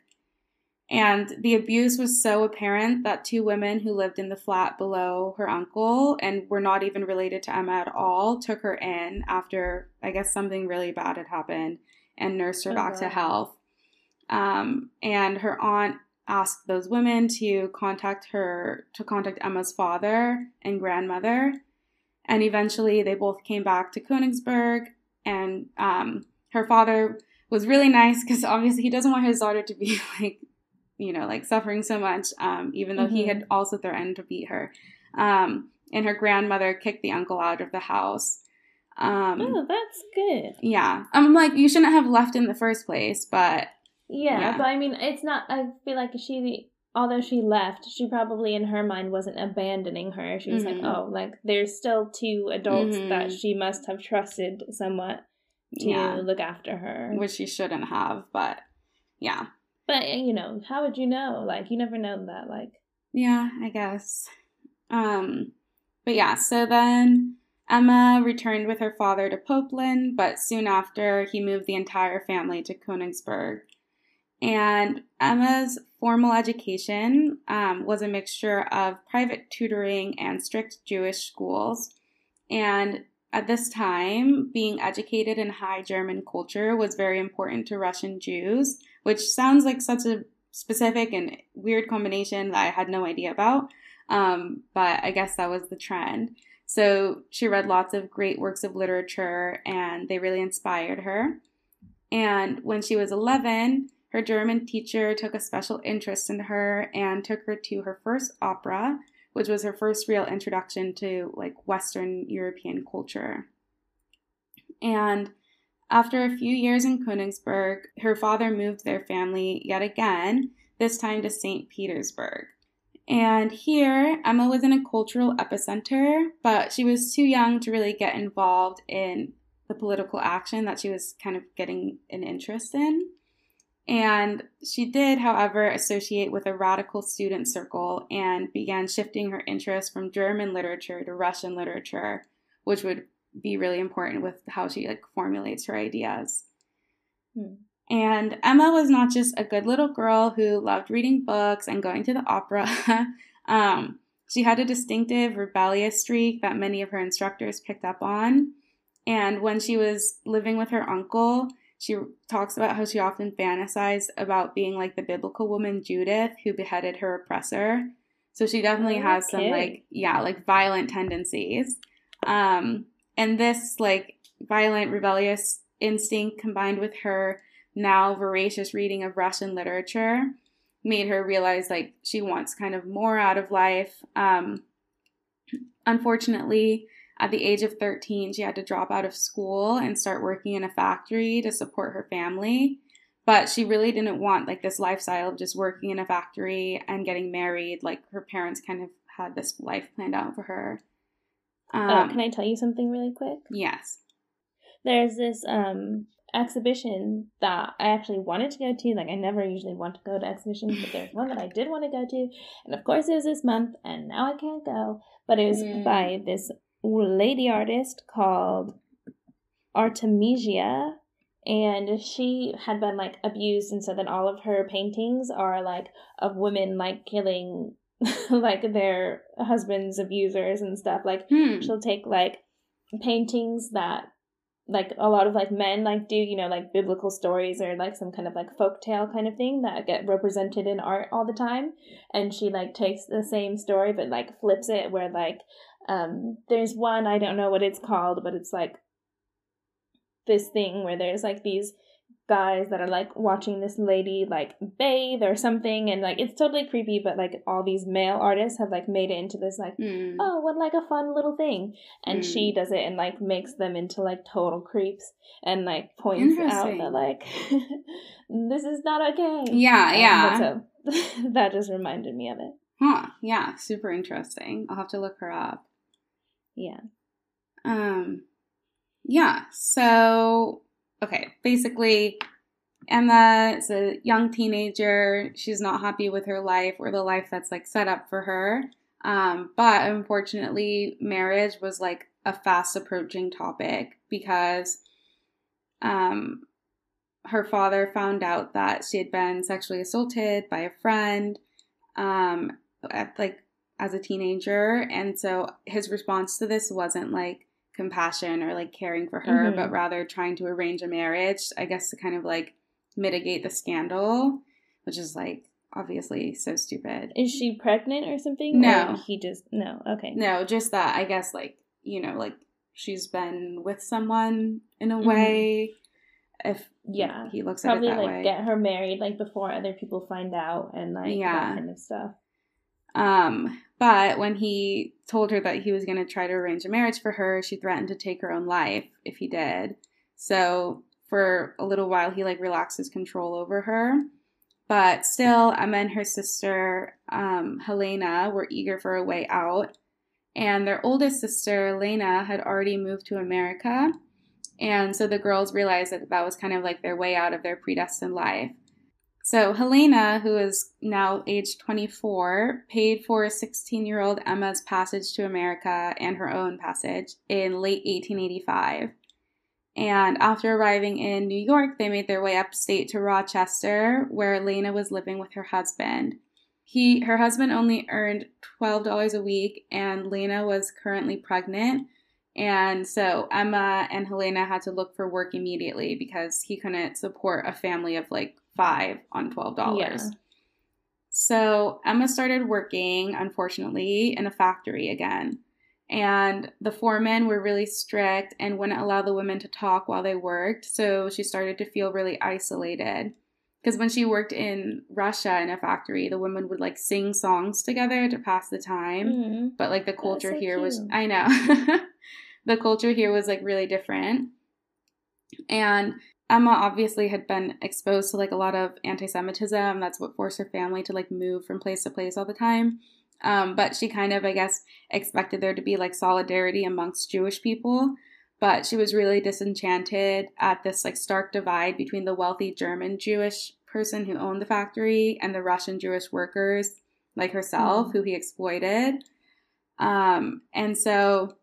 And the abuse was so apparent that two women who lived in the flat below her uncle and were not even related to Emma at all took her in after, I guess, something really bad had happened and nursed her Oh, back to health. Um, and her aunt asked those women to contact her to contact Emma's father and grandmother, and eventually they both came back to Königsberg. And um, her father was really nice because obviously he doesn't want his daughter to be like, you know, like suffering so much, um, even though he Mhm. had also threatened to beat her. Um, and her grandmother kicked the uncle out of the house. Um, Oh, that's good. yeah, I'm like, you shouldn't have left in the first place, but Yeah, Yeah. but I mean, it's not. I feel like she, although she left, she probably in her mind wasn't abandoning her. She was Mhm. like, oh, like there's still two adults that Mhm. she must have trusted somewhat to yeah, look after her. which she shouldn't have. But yeah, but you know, how would you know? Like, you never know that. Like, Yeah, I guess. Um, but yeah, so then Emma returned with her father to Popeland, but soon after he moved the entire family to Königsberg. And Emma's formal education um, was a mixture of private tutoring and strict Jewish schools. And at this time, being educated in high German culture was very important to Russian Jews, which sounds like such a specific and weird combination that I had no idea about. Um, but I guess that was the trend. So she read lots of great works of literature and they really inspired her. And when she was 11, her German teacher took a special interest in her and took her to her first opera, which was her first real introduction to like Western European culture. And after a few years in Königsberg, her father moved their family yet again, this time to St. Petersburg. And here, Emma was in a cultural epicenter, but she was too young to really get involved in the political action that she was kind of getting an interest in. And she did, however, associate with a radical student circle and began shifting her interest from German literature to Russian literature, which would be really important with how she like formulates her ideas. Hmm. And Emma was not just a good little girl who loved reading books and going to the opera. um, she had a distinctive rebellious streak that many of her instructors picked up on. And when she was living with her uncle, she talks about how she often fantasized about being like the biblical woman Judith who beheaded her oppressor. So she definitely okay. has some like yeah, like violent tendencies. Um and this like violent rebellious instinct combined with her now voracious reading of Russian literature made her realize like she wants kind of more out of life. Um unfortunately, at the age of 13, she had to drop out of school and start working in a factory to support her family. But she really didn't want like this lifestyle of just working in a factory and getting married. Like her parents kind of had this life planned out for her. Oh, um, oh, can I tell you something really quick? Yes. There's this um exhibition that I actually wanted to go to. Like I never usually want to go to exhibitions, but there's one that I did want to go to, and of course it was this month, and now I can't go. But it was mm. by this lady artist called Artemisia and she had been like abused and so then all of her paintings are like of women like killing like their husbands abusers and stuff like hmm. she'll take like paintings that like a lot of like men like do you know like biblical stories or like some kind of like folk tale kind of thing that get represented in art all the time and she like takes the same story but like flips it where like um, there's one I don't know what it's called, but it's like this thing where there's like these guys that are like watching this lady like bathe or something and like it's totally creepy but like all these male artists have like made it into this like mm. oh what like a fun little thing. And mm. she does it and like makes them into like total creeps and like points out that like this is not okay. Yeah yeah. so that just reminded me of it. Huh yeah super interesting. I'll have to look her up. Yeah. Um yeah, so okay, basically Emma is a young teenager. She's not happy with her life or the life that's like set up for her. Um, but unfortunately, marriage was like a fast approaching topic because um, her father found out that she had been sexually assaulted by a friend um, at like as a teenager. And so his response to this wasn't like compassion or like caring for her, mm-hmm. but rather trying to arrange a marriage, I guess to kind of like mitigate the scandal, which is like obviously so stupid. Is she pregnant or something? No. Or he just, no, okay. No, just that I guess like, you know, like she's been with someone in a mm-hmm. way. If yeah, he looks Probably, at it that like, way. Get her married like before other people find out and like yeah. that kind of stuff. Um, but when he told her that he was going to try to arrange a marriage for her, she threatened to take her own life if he did. So for a little while, he like relaxed his control over her. But still, Emma and her sister, um, Helena, were eager for a way out. And their oldest sister, Lena, had already moved to America. And so the girls realized that that was kind of like their way out of their predestined life. So Helena, who is now age 24, paid for 16 year old Emma's passage to America and her own passage in late 1885. And after arriving in New York, they made their way upstate to Rochester, where Lena was living with her husband. He, her husband only earned $12 a week, and Lena was currently pregnant. And so Emma and Helena had to look for work immediately because he couldn't support a family of like five on $12. Yeah. So Emma started working, unfortunately, in a factory again. And the foremen were really strict and wouldn't allow the women to talk while they worked. So she started to feel really isolated. Because when she worked in Russia in a factory, the women would like sing songs together to pass the time. Mm-hmm. But like the culture so here was. I know, the culture here was like really different. And Emma obviously had been exposed to like a lot of anti Semitism. That's what forced her family to like move from place to place all the time. Um, but she kind of, I guess, expected there to be like solidarity amongst Jewish people. But she was really disenchanted at this like stark divide between the wealthy German Jewish person who owned the factory and the Russian Jewish workers like herself Mhm. who he exploited. Um, and so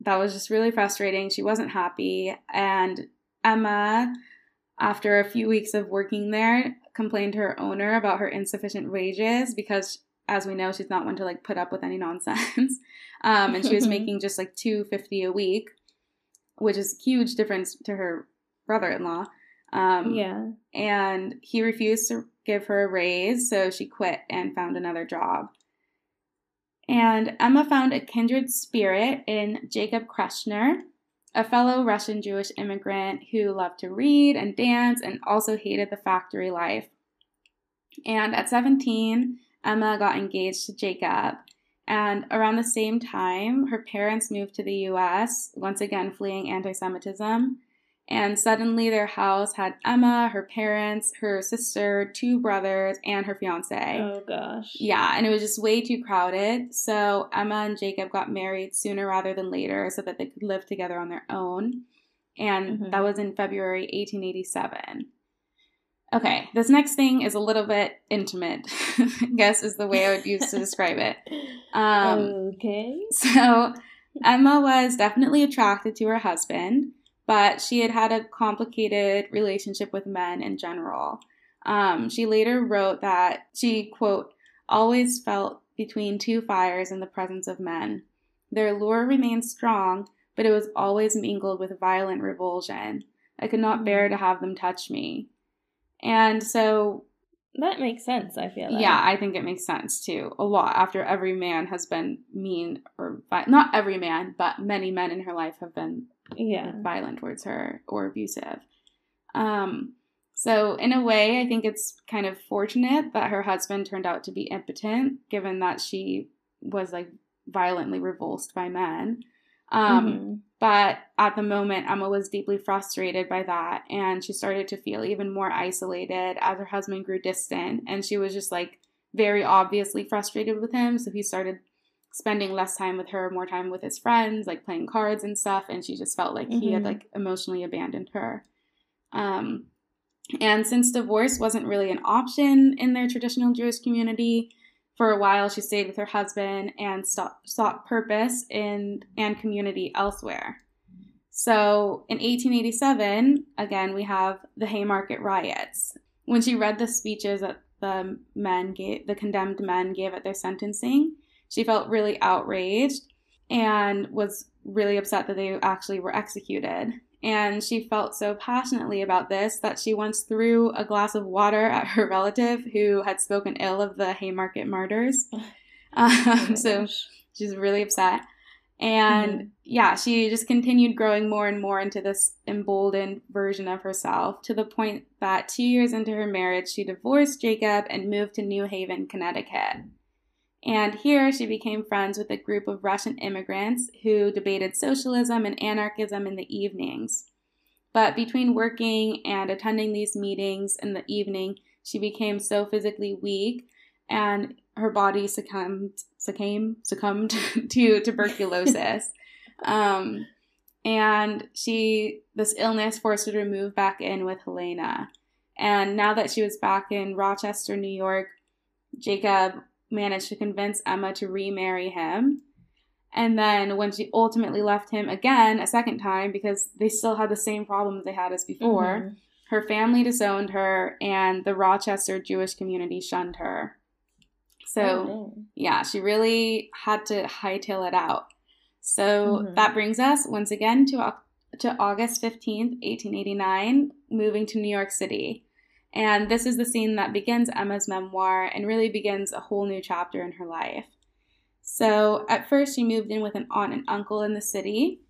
that was just really frustrating. She wasn't happy. And Emma, after a few weeks of working there, complained to her owner about her insufficient wages because, as we know, she's not one to like put up with any nonsense. Um, and she was making just like two fifty a week, which is a huge difference to her brother-in-law. Um, yeah. and he refused to give her a raise, so she quit and found another job. And Emma found a kindred spirit in Jacob Kershner, a fellow Russian Jewish immigrant who loved to read and dance and also hated the factory life. And at 17, Emma got engaged to Jacob. And around the same time, her parents moved to the US, once again fleeing anti Semitism. And suddenly their house had Emma, her parents, her sister, two brothers, and her fiance. Oh gosh. Yeah, and it was just way too crowded. So Emma and Jacob got married sooner rather than later so that they could live together on their own. And Mhm. that was in February 1887. Okay, this next thing is a little bit intimate, I guess is the way I would use to describe it. Um, okay. so Emma was definitely attracted to her husband, but she had had a complicated relationship with men in general. Um, she later wrote that she, quote, always felt between two fires in the presence of men. Their lure remained strong, but it was always mingled with violent revulsion. I could not bear to have them touch me. And so That makes sense. I feel like. yeah, I think it makes sense too. A lot after every man has been mean or not every man, but many men in her life have been Yeah. violent towards her or abusive. Um, so in a way, I think it's kind of fortunate that her husband turned out to be impotent, given that she was like violently revulsed by men. Um, Mhm. but at the moment, Emma was deeply frustrated by that, and she started to feel even more isolated as her husband grew distant. And she was just like very obviously frustrated with him. So he started spending less time with her, more time with his friends, like playing cards and stuff. And she just felt like he had Mhm. like emotionally abandoned her. Um, and since divorce wasn't really an option in their traditional Jewish community, for a while she stayed with her husband and sought, sought purpose in and community elsewhere. So in 1887, again, we have the Haymarket riots. When she read the speeches that the men gave, the condemned men gave at their sentencing, she felt really outraged and was really upset that they actually were executed. And she felt so passionately about this that she once threw a glass of water at her relative who had spoken ill of the Haymarket martyrs. Oh Um, so gosh. she's really upset. And Mhm. yeah, she just continued growing more and more into this emboldened version of herself to the point that two years into her marriage, she divorced Jacob and moved to New Haven, Connecticut. And here she became friends with a group of Russian immigrants who debated socialism and anarchism in the evenings. But between working and attending these meetings in the evening, she became so physically weak and her body succumbed succumbed succumbed to tuberculosis. um, and she this illness forced her to move back in with Helena. And now that she was back in Rochester, New York, Jacob managed to convince Emma to remarry him. And then when she ultimately left him again a second time because they still had the same problems they had as before, Mhm. her family disowned her and the Rochester Jewish community shunned her. So, Oh, yeah, she really had to hightail it out. So Mhm. that brings us once again to to August 15th, 1889, moving to New York City. And this is the scene that begins Emma's memoir and really begins a whole new chapter in her life. So at first, she moved in with an aunt and uncle in the city,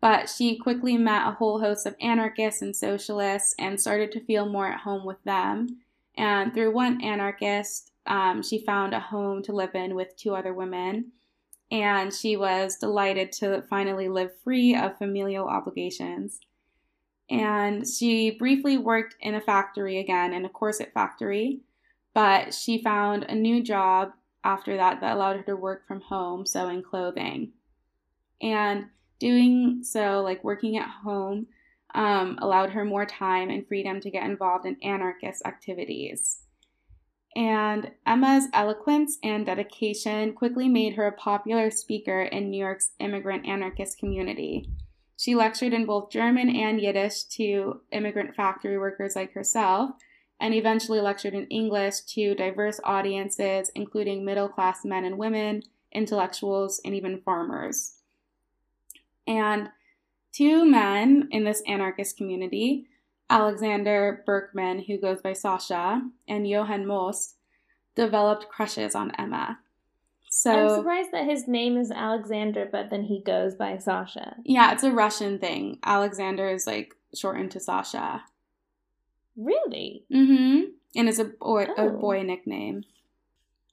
but she quickly met a whole host of anarchists and socialists and started to feel more at home with them. And through one anarchist, um, she found a home to live in with two other women. And she was delighted to finally live free of familial obligations. And she briefly worked in a factory again, in a corset factory, but she found a new job after that that allowed her to work from home sewing clothing. And doing so, like working at home, um, allowed her more time and freedom to get involved in anarchist activities. And Emma's eloquence and dedication quickly made her a popular speaker in New York's immigrant anarchist community. She lectured in both German and Yiddish to immigrant factory workers like herself, and eventually lectured in English to diverse audiences, including middle class men and women, intellectuals, and even farmers. And two men in this anarchist community, Alexander Berkman, who goes by Sasha, and Johann Most, developed crushes on Emma. So I'm surprised that his name is Alexander, but then he goes by Sasha. Yeah, it's a Russian thing. Alexander is like shortened to Sasha. Really? Mm-hmm. And it's a boy Oh. a boy nickname.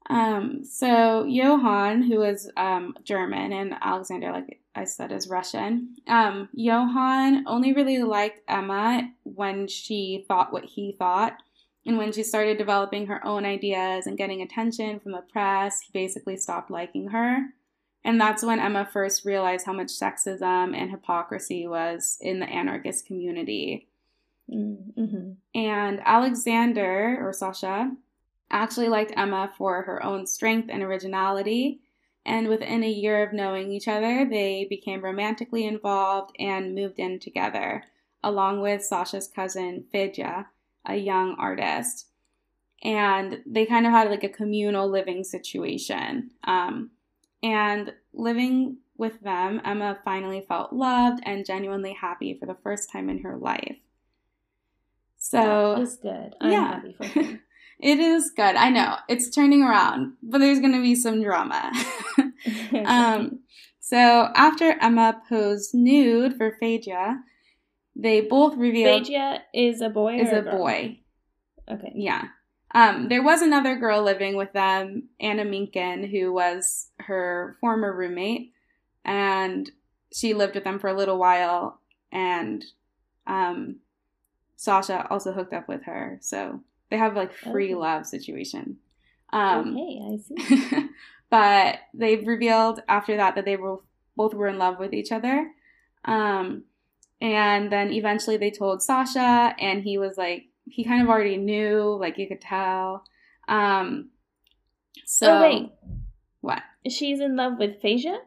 Um, so Johann, who is um, German, and Alexander, like I said, is Russian. Um, Johann only really liked Emma when she thought what he thought. And when she started developing her own ideas and getting attention from the press, he basically stopped liking her. And that's when Emma first realized how much sexism and hypocrisy was in the anarchist community. Mm-hmm. And Alexander, or Sasha, actually liked Emma for her own strength and originality. And within a year of knowing each other, they became romantically involved and moved in together, along with Sasha's cousin, Fedja, a young artist. And they kind of had like a communal living situation. Um, and living with them, Emma finally felt loved and genuinely happy for the first time in her life. So it's good. I'm yeah. happy for him. it is good. I know it's turning around, but there's going to be some drama. um, so after Emma posed nude for Fedja, they both revealed Fedja is a boy. is or a girl? boy. Okay. Yeah. Um, there was another girl living with them, Anna Minkin, who was her former roommate, and she lived with them for a little while. And um, Sasha also hooked up with her, so they have like free Okay. love situation. Um, okay, I see. but they've revealed after that that they were both were in love with each other. Um, and then eventually they told Sasha, and he was like, he kind of already knew, like you could tell. Um, so oh wait, what? she's in love with Fedja.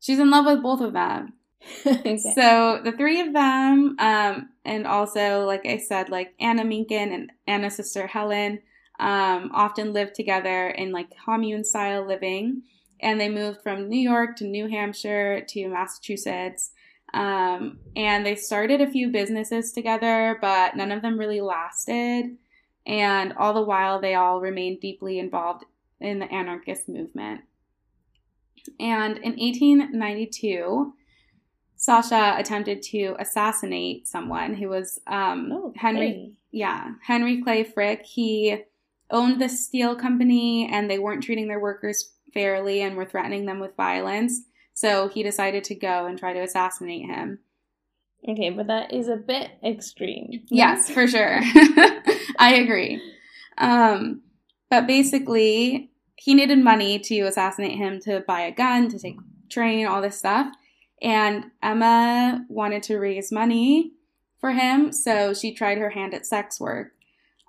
She's in love with both of them. okay. So the three of them, um, and also like I said, like Anna Minkin and Anna's sister Helen, um, often lived together in like commune style living, and they moved from New York to New Hampshire to Massachusetts. Um, and they started a few businesses together, but none of them really lasted. And all the while, they all remained deeply involved in the anarchist movement. And in 1892, Sasha attempted to assassinate someone who was um, oh, Henry. hey. Yeah, Henry Clay Frick. He owned the steel company, and they weren't treating their workers fairly and were threatening them with violence. So he decided to go and try to assassinate him. Okay, but that is a bit extreme. Yes, for sure. I agree. Um, but basically, he needed money to assassinate him to buy a gun, to take train, all this stuff. And Emma wanted to raise money for him, so she tried her hand at sex work.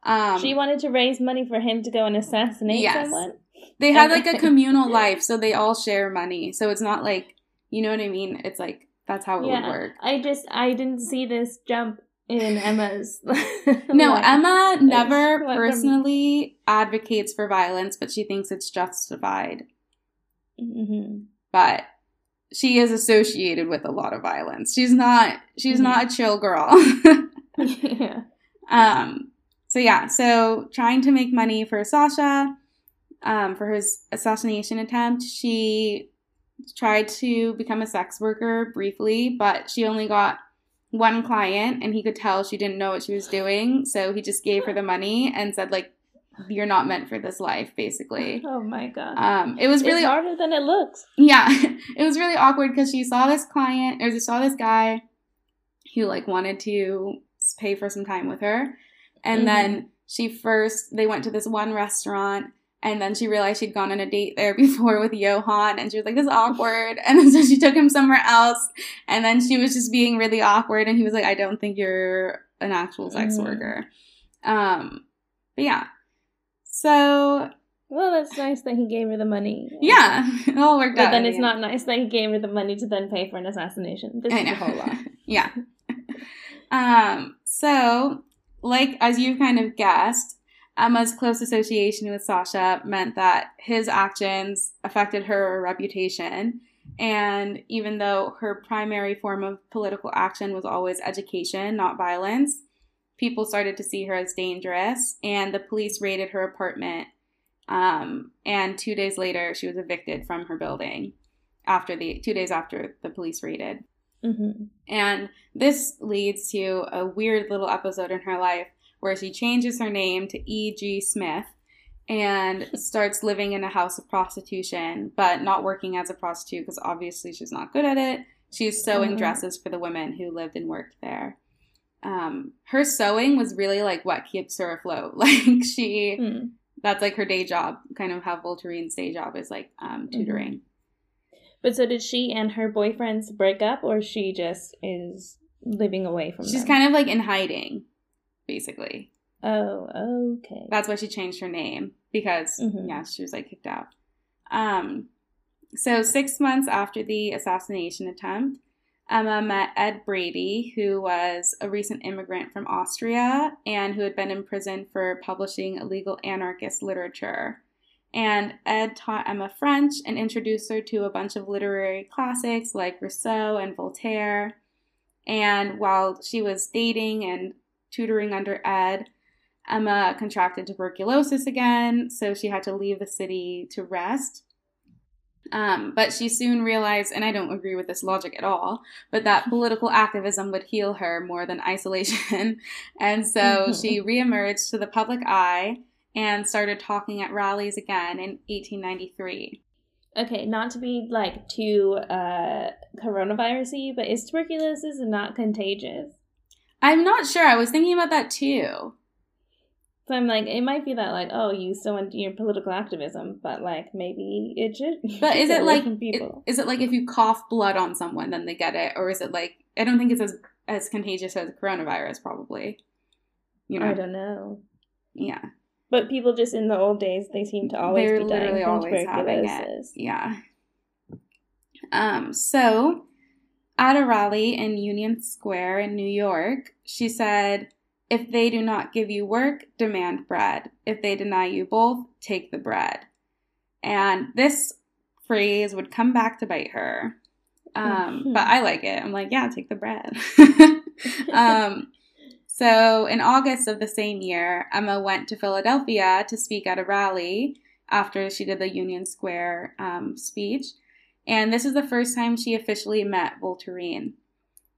Um, she wanted to raise money for him to go and assassinate Yes. someone. They had like a communal life, so they all share money. So it's not like, you know what I mean? It's like that's how it would work. I just I didn't see this jump in Emma's. No, life. Emma never personally advocates for violence, but she thinks it's justified. Mhm. But she is associated with a lot of violence. She's not she's Mhm. not a chill girl. yeah. um so yeah, so trying to make money for Sasha, um, for his assassination attempt. She tried to become a sex worker briefly, but she only got one client and he could tell she didn't know what she was doing. So he just gave her the money and said, like, you're not meant for this life, basically. Oh my god. Um, it was really it's harder than it looks. yeah, it was really awkward because she saw this client or she saw this guy who like wanted to pay for some time with her, and Mhm. then she first they went to this one restaurant. And then she realized she'd gone on a date there before with Johan, and she was like, "This is awkward." And then so she took him somewhere else, and then she was just being really awkward. And he was like, "I don't think you're an actual sex Mhm. worker." Um, but yeah, so Well, that's nice that he gave her the money. yeah, it all worked out. But then it's the not nice that he gave her the money to then pay for an assassination. This I is know. a whole lot. yeah. um, so, like, as you kind of guessed, Emma's close association with Sasha meant that his actions affected her reputation. And even though her primary form of political action was always education, not violence, people started to see her as dangerous, and the police raided her apartment. Um, and two days later, she was evicted from her building. After the two days after the police raided, hmm and this leads to a weird little episode in her life where she changes her name to E.G. Smith and starts living in a house of prostitution, but not working as a prostitute because obviously she's not good at it. She's sewing Mhm. dresses for the women who lived and worked there. Um, her sewing was really like what keeps her afloat. Like she, Hmm. that's like her day job, kind of how Voltaire's day job is like um, tutoring. But so did she and her boyfriends break up, or she just is living away from She's them? kind of like in hiding, basically. Oh, okay. That's why she changed her name because Mhm. yeah, she was like kicked out. Um, so six months after the assassination attempt, Emma met Ed Brady, who was a recent immigrant from Austria and who had been in prison for publishing illegal anarchist literature. And Ed taught Emma French and introduced her to a bunch of literary classics like Rousseau and Voltaire. And while she was dating and tutoring under Ed, Emma contracted tuberculosis again, so she had to leave the city to rest. Um, but she soon realized, and I don't agree with this logic at all, but that political activism would heal her more than isolation. and so she reemerged to the public eye and started talking at rallies again in 1893. Okay, not to be like too uh coronavirusy, but is tuberculosis not contagious? I'm not sure. I was thinking about that too. So I'm like, it might be that like, oh, you still into your political activism, but like maybe it should. But is it like people? is it like if you cough blood on someone then they get it, or is it like I don't think it's as as contagious as coronavirus probably. You know, I don't know. yeah, But people just in the old days, they seem to always They're be dying literally from always having it. yeah. Um, so at a rally in Union Square in New York, she said, "If they do not give you work, demand bread. If they deny you both, take the bread." And this phrase would come back to bite her. Um, Mhm. but I like it. I'm like, yeah, take the bread. um, so in August of the same year, Emma went to Philadelphia to speak at a rally after she did the Union Square um, speech. And this is the first time she officially met Voltairine.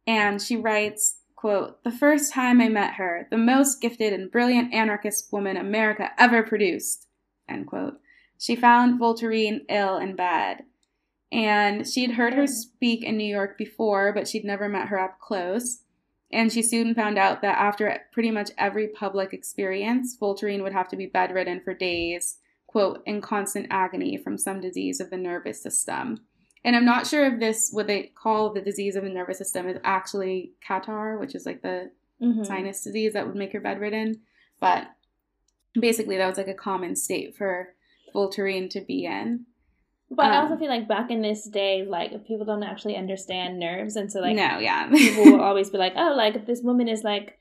And she writes, quote, the first time I met her, the most gifted and brilliant anarchist woman America ever produced, end quote. She found Voltairine ill and bed. And she'd heard her speak in New York before, but she'd never met her up close. And she soon found out that after pretty much every public experience, Voltairine would have to be bedridden for days, quote, in constant agony from some disease of the nervous system. And I'm not sure if this, what they call the disease of the nervous system, is actually catarrh, which is like the Mhm. sinus disease that would make her bedridden. But basically, that was like a common state for Voltairine to be in. But I also Um, feel like back in this day, like people don't actually understand nerves, and so like no, yeah. people will always be like, "Oh, like this woman is like,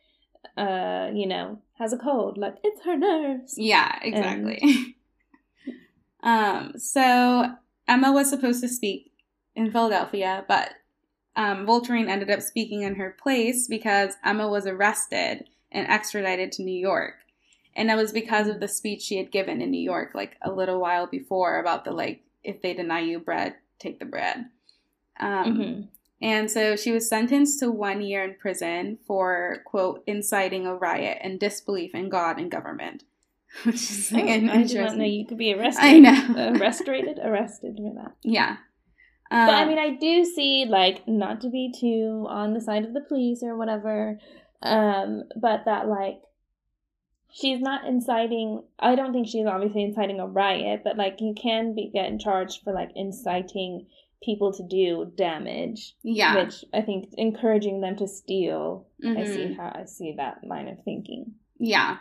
uh, you know, has a cold. Like it's her nerves." Yeah, exactly. um, so Emma was supposed to speak in Philadelphia, but um, ended up speaking in her place because Emma was arrested and extradited to New York. And that was because of the speech she had given in New York, like a little while before, about the like, if they deny you bread, take the bread. Um, Mm-hmm. And so she was sentenced to one year in prison for, quote, inciting a riot and disbelief in God and government. Which is I did not know you could be arrested. I know. arrested, arrested for that. Yeah. But I Um, mean, I do see like not to be too on the side of the police or whatever, um, but that like she's not inciting. I don't think she's obviously inciting a riot, but like you can be getting charged for like inciting people to do damage, yeah. which I think encouraging them to steal. I Mhm. see how I see that line of thinking. Yeah.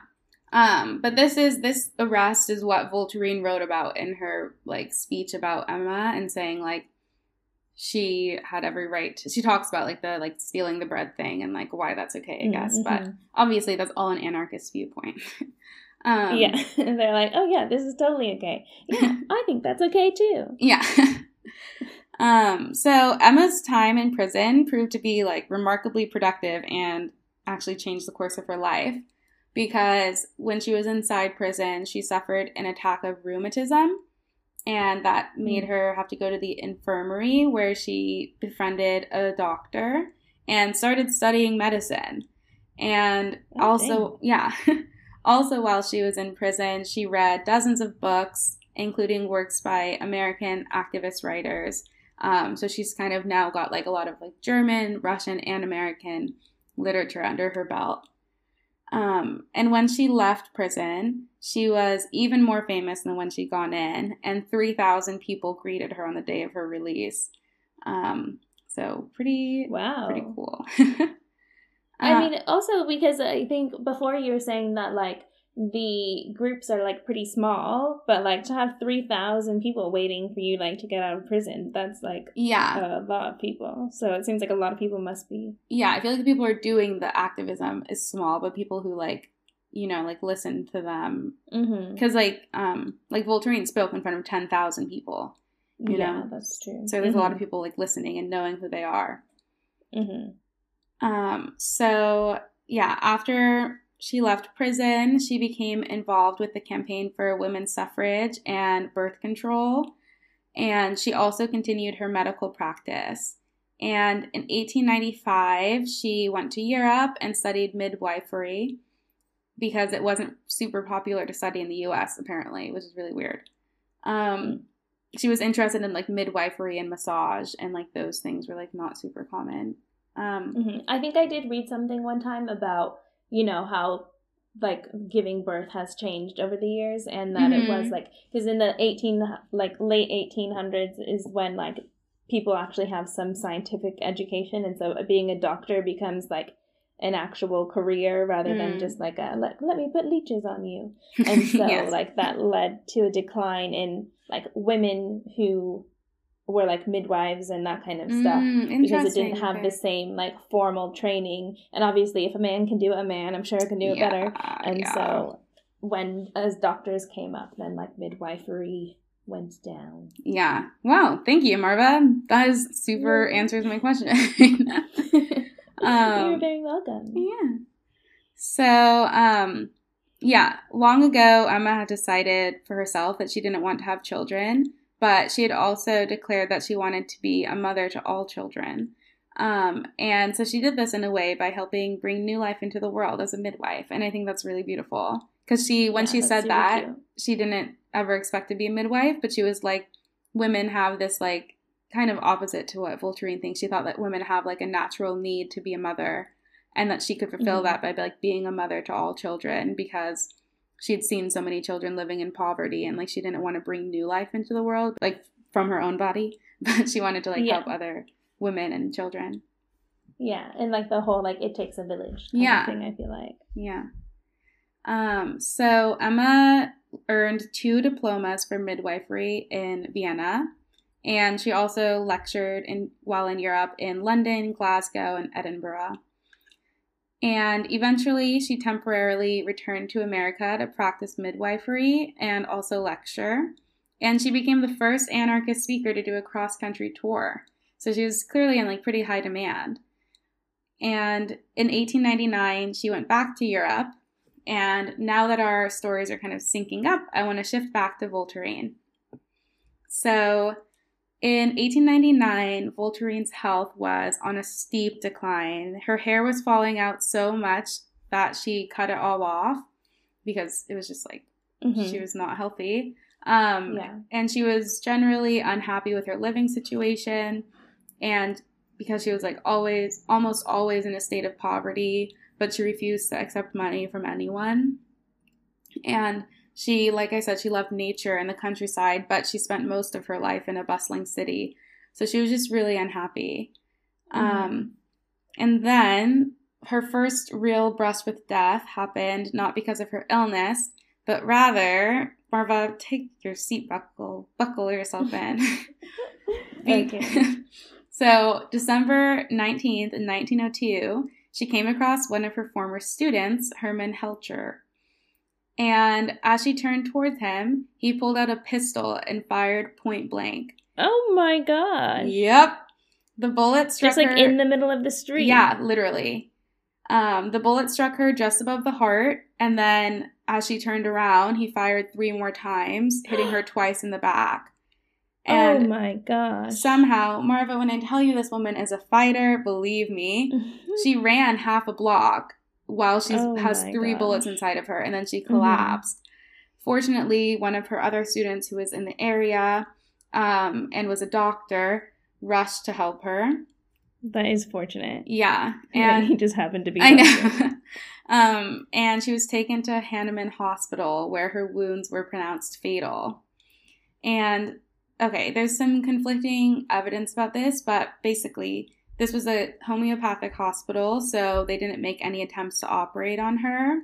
Um, but this is this arrest is what Voltairine wrote about in her like speech about Emma and saying like she had every right to, she talks about like the like stealing the bread thing and like why that's okay, I guess. But Mhm. obviously that's all an anarchist viewpoint. um yeah, they're like, oh yeah, this is totally okay. Yeah, I think that's okay too. Yeah. um, so Emma's time in prison proved to be like remarkably productive and actually changed the course of her life because when she was inside prison, she suffered an attack of rheumatism and that made Mm. her have to go to the infirmary where she befriended a doctor and started studying medicine. And Oh, also, yeah. also, while she was in prison, she read dozens of books, including works by American activist writers. Um, so she's kind of now got like a lot of like German, Russian, and American literature under her belt. Um, and when she left prison, she was even more famous than when she'd gone in, and 3,000 people greeted her on the day of her release. Um, so pretty, Wow. pretty cool. I Uh, mean, also because I think before you were saying that like the groups are like pretty small, but like to have three thousand people waiting for you like to get out of prison, that's like yeah, a lot of people. So it seems like a lot of people must be. yeah. I feel like the people who are doing the activism is small, but people who like, you know, like listen to them Mm-hmm. because like, um, like Voltaire spoke in front of 10,000 people. You yeah, know? that's true. So there's a lot of people like listening and knowing who they are. Mm-hmm. Um, so yeah, after she left prison, she became involved with the campaign for women's suffrage and birth control. And she also continued her medical practice. And in 1895, she went to Europe and studied midwifery because it wasn't super popular to study in the US, apparently, which is really weird. Um, she was interested in like midwifery and massage, and like those things were like not super common. Um, hmm I think I did read something one time about you know how like giving birth has changed over the years, and that it was Mhm. like because in the eighteen like late eighteen hundreds is when like people actually have some scientific education, and so being a doctor becomes like an actual career rather than Mm. just like a let, let me put leeches on you and so Yes. like that led to a decline in like women who were like midwives and that kind of stuff Mm, because it didn't have okay. the same like formal training and obviously if a man can do it a man i'm sure can do it better and yeah. so when as doctors came up then like midwifery went down Yeah. Wow. Thank you, Marva. That is super Yeah. answers my question. you're Um, very welcome yeah. So, um, yeah, long ago, Emma had decided for herself that she didn't want to have children, but she had also declared that she wanted to be a mother to all children. Um, and so she did this in a way by helping bring new life into the world as a midwife. And I think that's really beautiful. Because she, when Yeah, she said that, cute. she didn't ever expect to be a midwife, but she was like, women have this like kind of opposite to what Voltairine thinks. She thought that women have like a natural need to be a mother, and that she could fulfill Mhm. that by like being a mother to all children because she had seen so many children living in poverty, and like she didn't want to bring new life into the world, like from her own body, but she wanted to like Yeah. help other women and children. yeah and like the whole like it takes a village kind Yeah. of thing i feel like Yeah. Um, so Emma earned two diplomas for midwifery in Vienna, and she also lectured in while in Europe in London, Glasgow, and Edinburgh. And eventually, she temporarily returned to America to practice midwifery and also lecture. And she became the first anarchist speaker to do a cross country tour. So she was clearly in like pretty high demand. And in 1899, she went back to Europe And now that our stories are kind of syncing up, I want to shift back to Voltairine. So, in 1899, Voltairine's health was on a steep decline. Her hair was falling out so much that she cut it all off because it was just like mm-hmm. she was not healthy. Um, yeah. And she was generally unhappy with her living situation. And because she was like always, almost always in a state of poverty, but she refused to accept money from anyone. And she, like I said, she loved nature and the countryside, but she spent most of her life in a bustling city. So she was just really unhappy. Mm-hmm. Um, and then her first real brush with death happened not because of her illness, but rather, Marva, take your seat buckle, buckle yourself in. okay. so, December 19th, 1902, she came across one of her former students, Herman Helcher. And as she turned towards him, he pulled out a pistol and fired point blank. Oh my god. Yep. The bullet struck her. Just like her, in the middle of the street. Yeah, literally. Um, the bullet struck her just above the heart, and then as she turned around, he fired three more times, hitting her twice in the back. Oh and oh my gosh. Somehow, Marva, when I tell you this woman is a fighter, believe me, she ran half a block while she oh has three gosh. bullets inside of her and then she mm-hmm. collapsed. Mm-hmm. Fortunately, one of her other students who was in the area um, and was a doctor rushed to help her. That is fortunate. Yeah, and he just happened to be. I know. um, and she was taken to Hahnemann Hospital where her wounds were pronounced fatal. And okay, there's some conflicting evidence about this, but basically, this was a homeopathic hospital, so they didn't make any attempts to operate on her.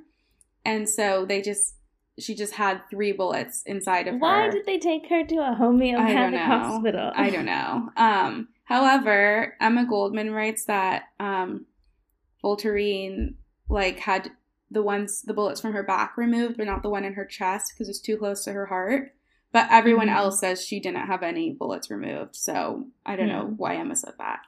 And so they just she just had three bullets inside of Why her. Why did they take her to a homeopathic I hospital? I don't know. Um, however, Emma Goldman writes that um, like had the ones the bullets from her back removed, but not the one in her chest because it's too close to her heart. But everyone mm-hmm. else says she didn't have any bullets removed, so I don't know hmm. why Emma said that.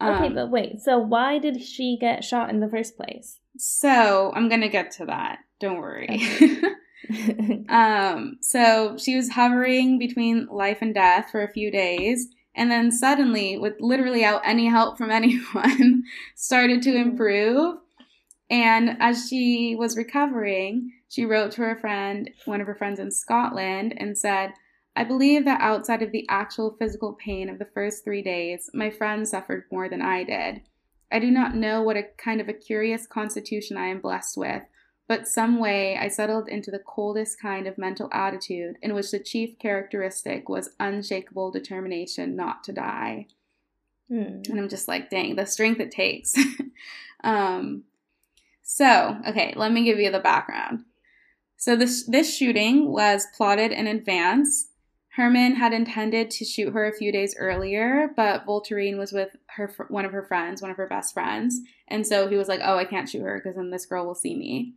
Okay, um, but wait. So why did she get shot in the first place? So I'm gonna get to that. Don't worry. Okay. um, so she was hovering between life and death for a few days, and then suddenly, with literally out any help from anyone, started to mm-hmm. improve. And as she was recovering, she wrote to her friend, one of her friends in Scotland, and said, I believe that outside of the actual physical pain of the first three days, my friend suffered more than I did. I do not know what a kind of a curious constitution I am blessed with, but some way I settled into the coldest kind of mental attitude in which the chief characteristic was unshakable determination not to die. Mm. And I'm just like, dang, the strength it takes. um, so, okay, let me give you the background. So this this shooting was plotted in advance Herman had intended to shoot her a few days earlier, but Voltairine was with her one of her friends, one of her best friends, and so he was like, "Oh, I can't shoot her because then this girl will see me."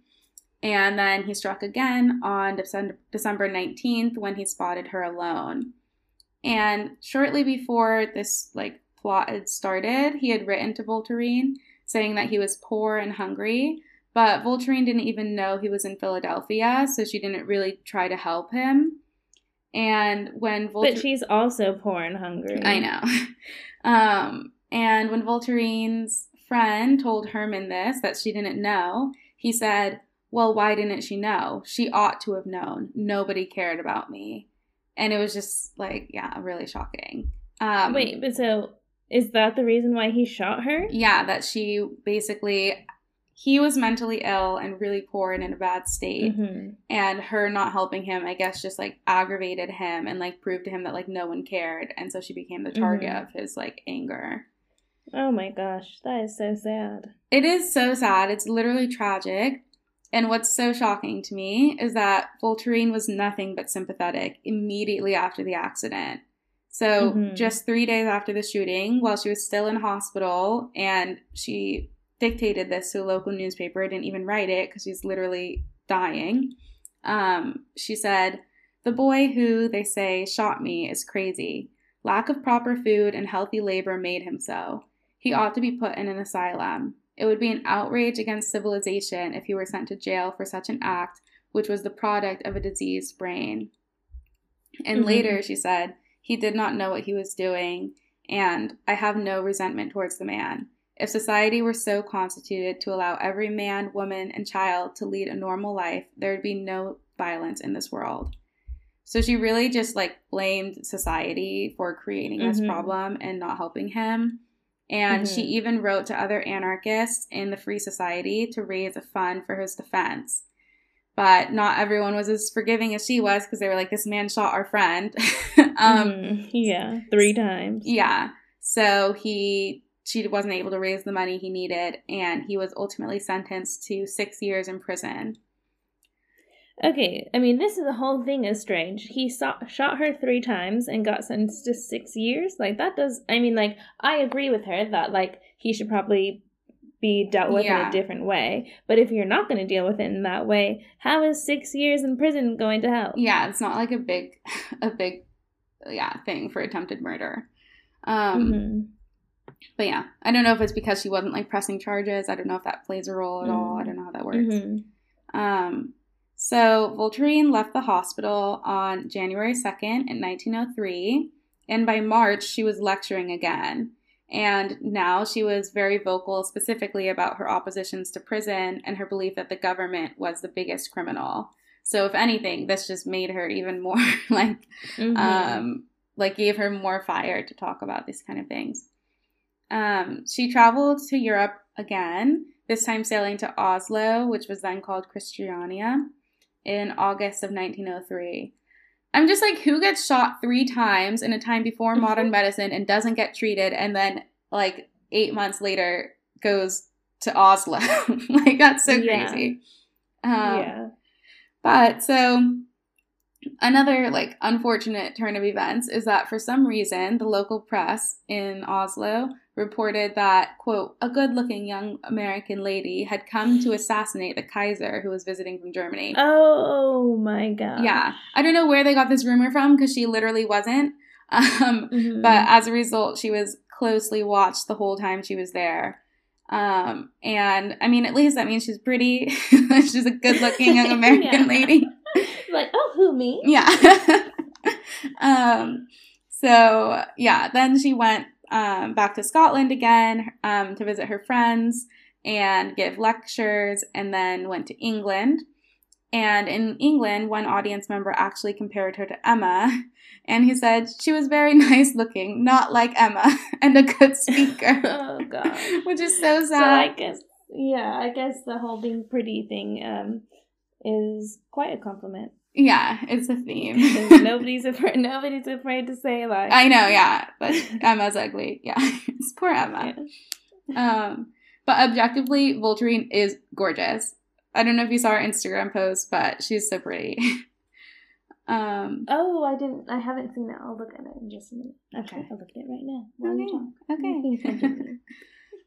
And then he struck again on December 19th when he spotted her alone. And shortly before this like plot had started, he had written to Voltairine saying that he was poor and hungry, but Voltairine didn't even know he was in Philadelphia, so she didn't really try to help him. And when Volta- But she's also poor and hungry. I know. um, and when Voltairine's friend told Herman this, that she didn't know, he said, Well, why didn't she know? She ought to have known. Nobody cared about me. And it was just like, yeah, really shocking. Um, Wait, but so is that the reason why he shot her? Yeah, that she basically he was mentally ill and really poor and in a bad state mm-hmm. and her not helping him i guess just like aggravated him and like proved to him that like no one cared and so she became the target mm-hmm. of his like anger oh my gosh that is so sad it is so sad it's literally tragic and what's so shocking to me is that Voltairine was nothing but sympathetic immediately after the accident. So, mm-hmm. just three days after the shooting, while she was still in hospital and she dictated this to a local newspaper. I didn't even write it because she's literally dying. Um, she said, The boy who, they say, shot me is crazy. Lack of proper food and healthy labor made him so. He ought to be put in an asylum. It would be an outrage against civilization if he were sent to jail for such an act, which was the product of a diseased brain. And Mhm. later, she said, he did not know what he was doing, and I have no resentment towards the man. If society were so constituted to allow every man, woman, and child to lead a normal life, there would be no violence in this world. So she really just like blamed society for creating this Mhm. problem and not helping him. And she Mhm. even wrote to other anarchists in the Free Society to raise a fund for his defense. But not everyone was as forgiving as she was because they were like, this man shot our friend. um, Mhm. yeah, three times. yeah. So he she wasn't able to raise the money he needed, and he was ultimately sentenced to six years in prison. Okay, I mean, this is the whole thing is strange. He saw, shot her three times and got sentenced to six years. Like that does. I mean, like I agree with her that like he should probably be dealt with in a different way. But if you're not going to deal with it in that way, how is six years in prison going to help? Yeah, it's not like a big, a big, yeah, thing for attempted murder. Um, Mhm. But yeah, I don't know if it's because she wasn't like pressing charges. I don't know if that plays a role at all. I don't know how that works. Mhm. Um, so Voltairine left the hospital on January 2nd in 1903, and by March she was lecturing again. And now she was very vocal specifically about her oppositions to prison and her belief that the government was the biggest criminal. So if anything, this just made her even more like Mhm. um, like gave her more fire to talk about these kind of things. Um, she traveled to Europe again, this time sailing to Oslo, which was then called Christiania, in August of 1903. I'm just like, who gets shot three times in a time before modern medicine and doesn't get treated, and then like eight months later goes to Oslo? like that's so Yeah. crazy. Um, yeah. but so another like unfortunate turn of events is that for some reason the local press in Oslo reported that quote a good-looking young American lady had come to assassinate the Kaiser who was visiting from Germany. Oh my god. Yeah, I don't know where they got this rumor from because she literally wasn't. Um, Mhm. but as a result, she was closely watched the whole time she was there. Um, and I mean, at least that means she's pretty. she's a good-looking young American Yeah. lady. like, oh, who me? Yeah. um, so yeah, then she went um, back to Scotland again um, to visit her friends and give lectures, and then went to England. And in England, one audience member actually compared her to Emma, and he said she was very nice looking, not like Emma, and a good speaker, oh god. which is so sad. So I guess yeah, I guess the whole being pretty thing um is quite a compliment. Yeah, it's a theme. nobody's afraid nobody's afraid to say like I know, yeah, but Emma's ugly. Yeah, it's poor Emma. Yeah. Um, but objectively, Voltairine is gorgeous. I don't know if you saw her Instagram post, but she's so pretty. um, Oh, I didn't I haven't seen it. I'll look at it in just a minute. Okay. I'll look at it right now. Okay, okay.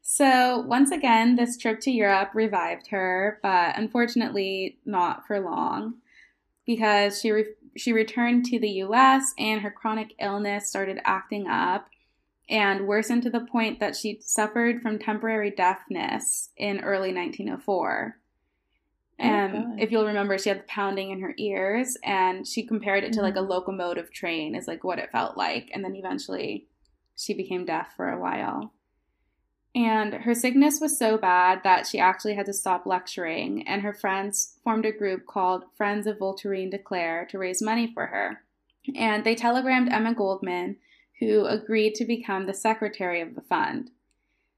so once again, this trip to Europe revived her, but unfortunately, not for long, because she re- she returned to the U.S. and her chronic illness started acting up. And worsened to the point that she suffered from temporary deafness in early 1904. Oh, Um, God. if you'll remember, she had the pounding in her ears, and she compared it to like a Mhm. locomotive train, is like what it felt like. And then eventually, she became deaf for a while. And her sickness was so bad that she actually had to stop lecturing, and her friends formed a group called Friends of Voltairine de Cleyre to raise money for her. And they telegrammed Emma Goldman, who agreed to become the secretary of the fund.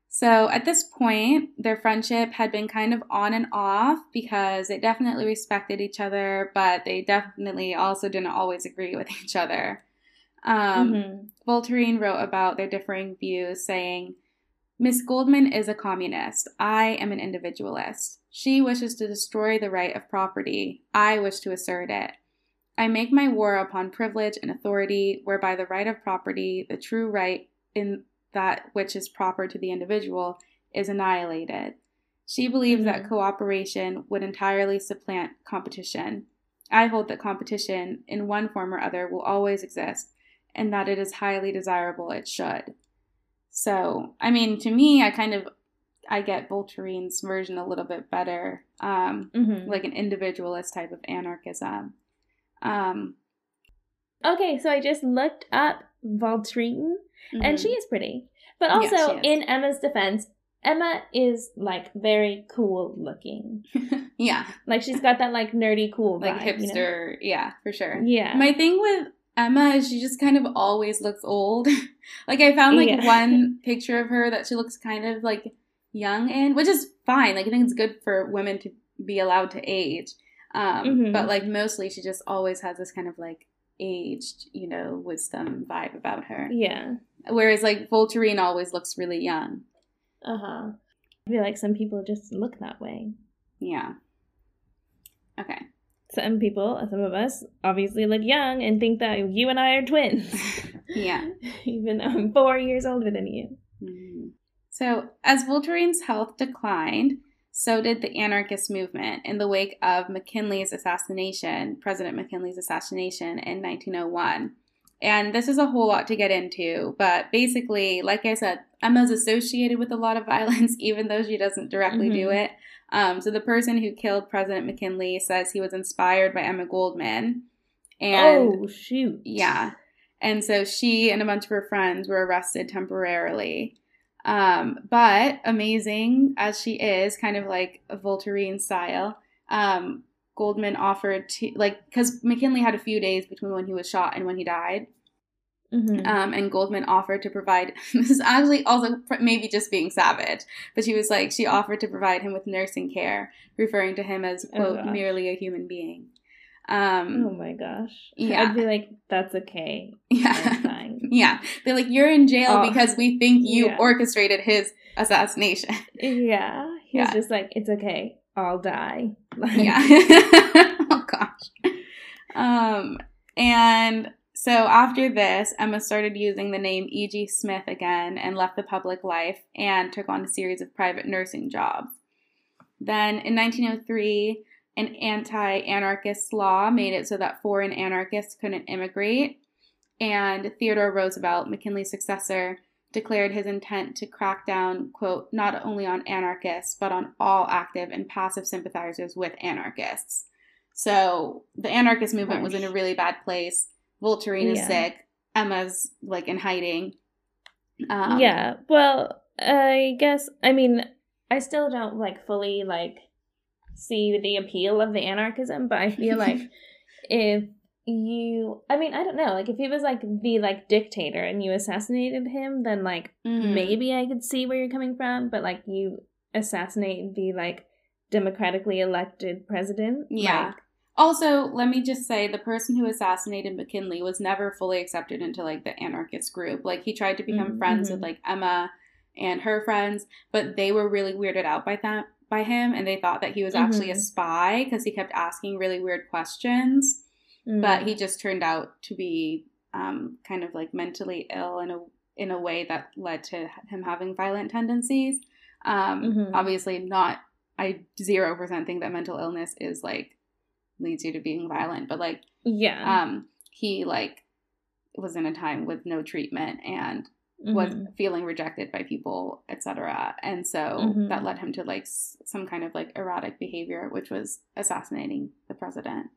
So at this point, their friendship had been kind of on and off because they definitely respected each other, but they definitely also didn't always agree with each other. Um, Mhm. Voltairine wrote about their differing views, saying, Miss Goldman is a communist. I am an individualist. She wishes to destroy the right of property. I wish to assert it. I make my war upon privilege and authority, whereby the right of property, the true right in that which is proper to the individual, is annihilated. She believes that Mhm. cooperation would entirely supplant competition. I hold that competition, in one form or other, will always exist, and that it is highly desirable it should. So, I mean, to me, I kind of I get Voltaire's version a little bit better, um, Mm-hmm. like an individualist type of anarchism. Um, Okay, so I just looked up Voltaire, and mhm. she is pretty. But also, is. in Emma's defense, Emma is like very cool looking. yeah, Like she's got that like nerdy cool like vibe, you know? hipster. Yeah, for sure. Yeah. My thing with Emma she just kind of always looks old. like I found like Yeah. one picture of her that she looks kind of like young in, which is fine. Like I think it's good for women to be allowed to age. Um, Mhm. But like mostly, she just always has this kind of like aged, you know, wisdom vibe about her. yeah. Whereas like Voltairine always looks really young. Uh huh. I feel like some people just look that way. Yeah. Okay. Some people, some of us, obviously look young and think that you and I are twins. Yeah. Even though I'm four years older than you. Mhm. So, as Voltairine's health declined, so did the anarchist movement in the wake of McKinley's assassination, President McKinley's assassination in 1901. And this is a whole lot to get into, but basically, like I said, Emma's associated with a lot of violence, even though she doesn't directly do Mhm. it. Um, so, the person who killed President McKinley says he was inspired by Emma Goldman. And oh shoot. yeah. And so she and a bunch of her friends were arrested temporarily. Um, but amazing as she is, kind of like a Voltairine style, um, Goldman offered to, like, because McKinley had a few days between when he was shot and when he died. Mhm. Um, and Goldman offered to provide, this is actually also pr- maybe just being savage, but she was like, she offered to provide him with nursing care, referring to him as, Oh, quote, gosh. merely a human being. Um, oh my gosh. yeah. I'd be like, that's okay. yeah. Yeah. They're like, you're in jail Oh, because we think you yeah. orchestrated his assassination. yeah. He's Yeah. just like, it's okay. I'll die. Like, yeah. oh gosh. Um and so after this, Emma started using the name E.G. Smith again and left the public life and took on a series of private nursing jobs. Then in 1903, an anti anarchist law made it so that foreign anarchists couldn't immigrate. And Theodore Roosevelt, McKinley's successor, declared his intent to crack down, quote, not only on anarchists, but on all active and passive sympathizers with anarchists. So the anarchist movement was in a really bad place. Voltairine is Yeah. sick. Emma's like in hiding. Um, yeah. Well, I guess I mean I still don't like fully like see the appeal of the anarchism, but I feel like if you I mean, I don't know, like if he was like the like dictator and you assassinated him, then like mhm. maybe I could see where you're coming from, but like you assassinate the like democratically elected president. Yeah. like, Also, let me just say the person who assassinated McKinley was never fully accepted into like the anarchist group. Like he tried to become Mhm, friends mhm. with like Emma and her friends, but they were really weirded out by that by him and they thought that he was actually a Mhm. spy because he kept asking really weird questions. mm, But he just turned out to be um, kind of like mentally ill in a in a way that led to him having violent tendencies. Um, Mhm. Obviously, not. I zero percent think that mental illness is like leads you to being violent, but like yeah. um, he like was in a time with no treatment and was Mhm. feeling rejected by people, etc. And so Mhm. that led him to like s- some kind of like erratic behavior, which was assassinating the president.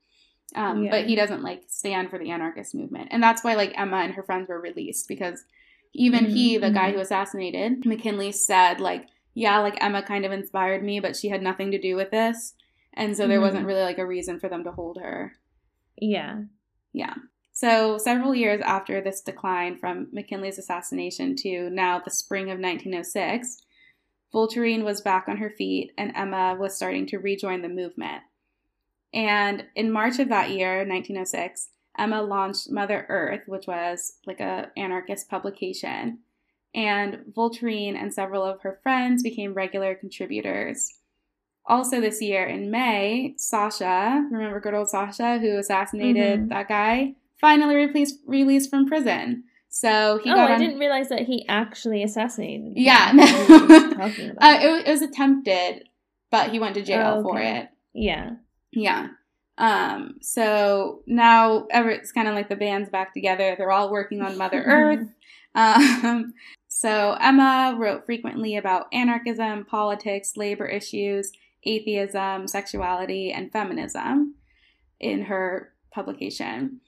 Um, Yeah. But he doesn't like stand for the anarchist movement, and that's why like Emma and her friends were released because even he, the guy Mhm. who assassinated McKinley, said like, yeah, like Emma kind of inspired me, but she had nothing to do with this, and so there Mhm. wasn't really like a reason for them to hold her. yeah. Yeah. So, several years after this decline from McKinley's assassination to now the spring of 1906, Voltairine was back on her feet and Emma was starting to rejoin the movement. And in March of that year, 1906, Emma launched Mother Earth, which was like a anarchist publication. And Voltairine and several of her friends became regular contributors. Also, this year in May, Sasha, remember good old Sasha who assassinated Mhm. that guy, finally released, released from prison. So he oh, I on. didn't realize that he actually assassinated. Yeah, no. just talking about uh, it. it, was attempted, but he went to jail Oh, for it. Yeah. Yeah. Um, so now ever it's kind of like the band's back together. They're all working on Mother Earth. Um, So Emma wrote frequently about anarchism, politics, labor issues, atheism, sexuality, and feminism in her publication.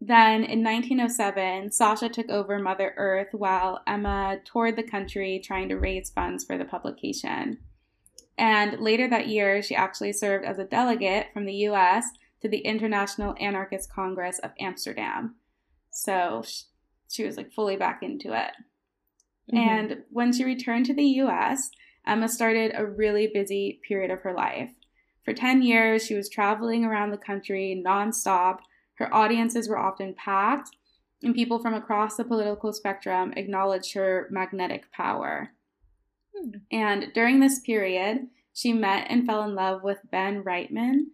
Then in 1907, Sasha took over Mother Earth while Emma toured the country trying to raise funds for the publication. And later that year, she actually served as a delegate from the US to the International Anarchist Congress of Amsterdam. So she was like fully back into it. Mm-hmm. And when she returned to the US, Emma started a really busy period of her life. For 10 years, she was traveling around the country nonstop. Her audiences were often packed, and people from across the political spectrum acknowledged her magnetic power. Hmm. And during this period, she met and fell in love with Ben Reitman,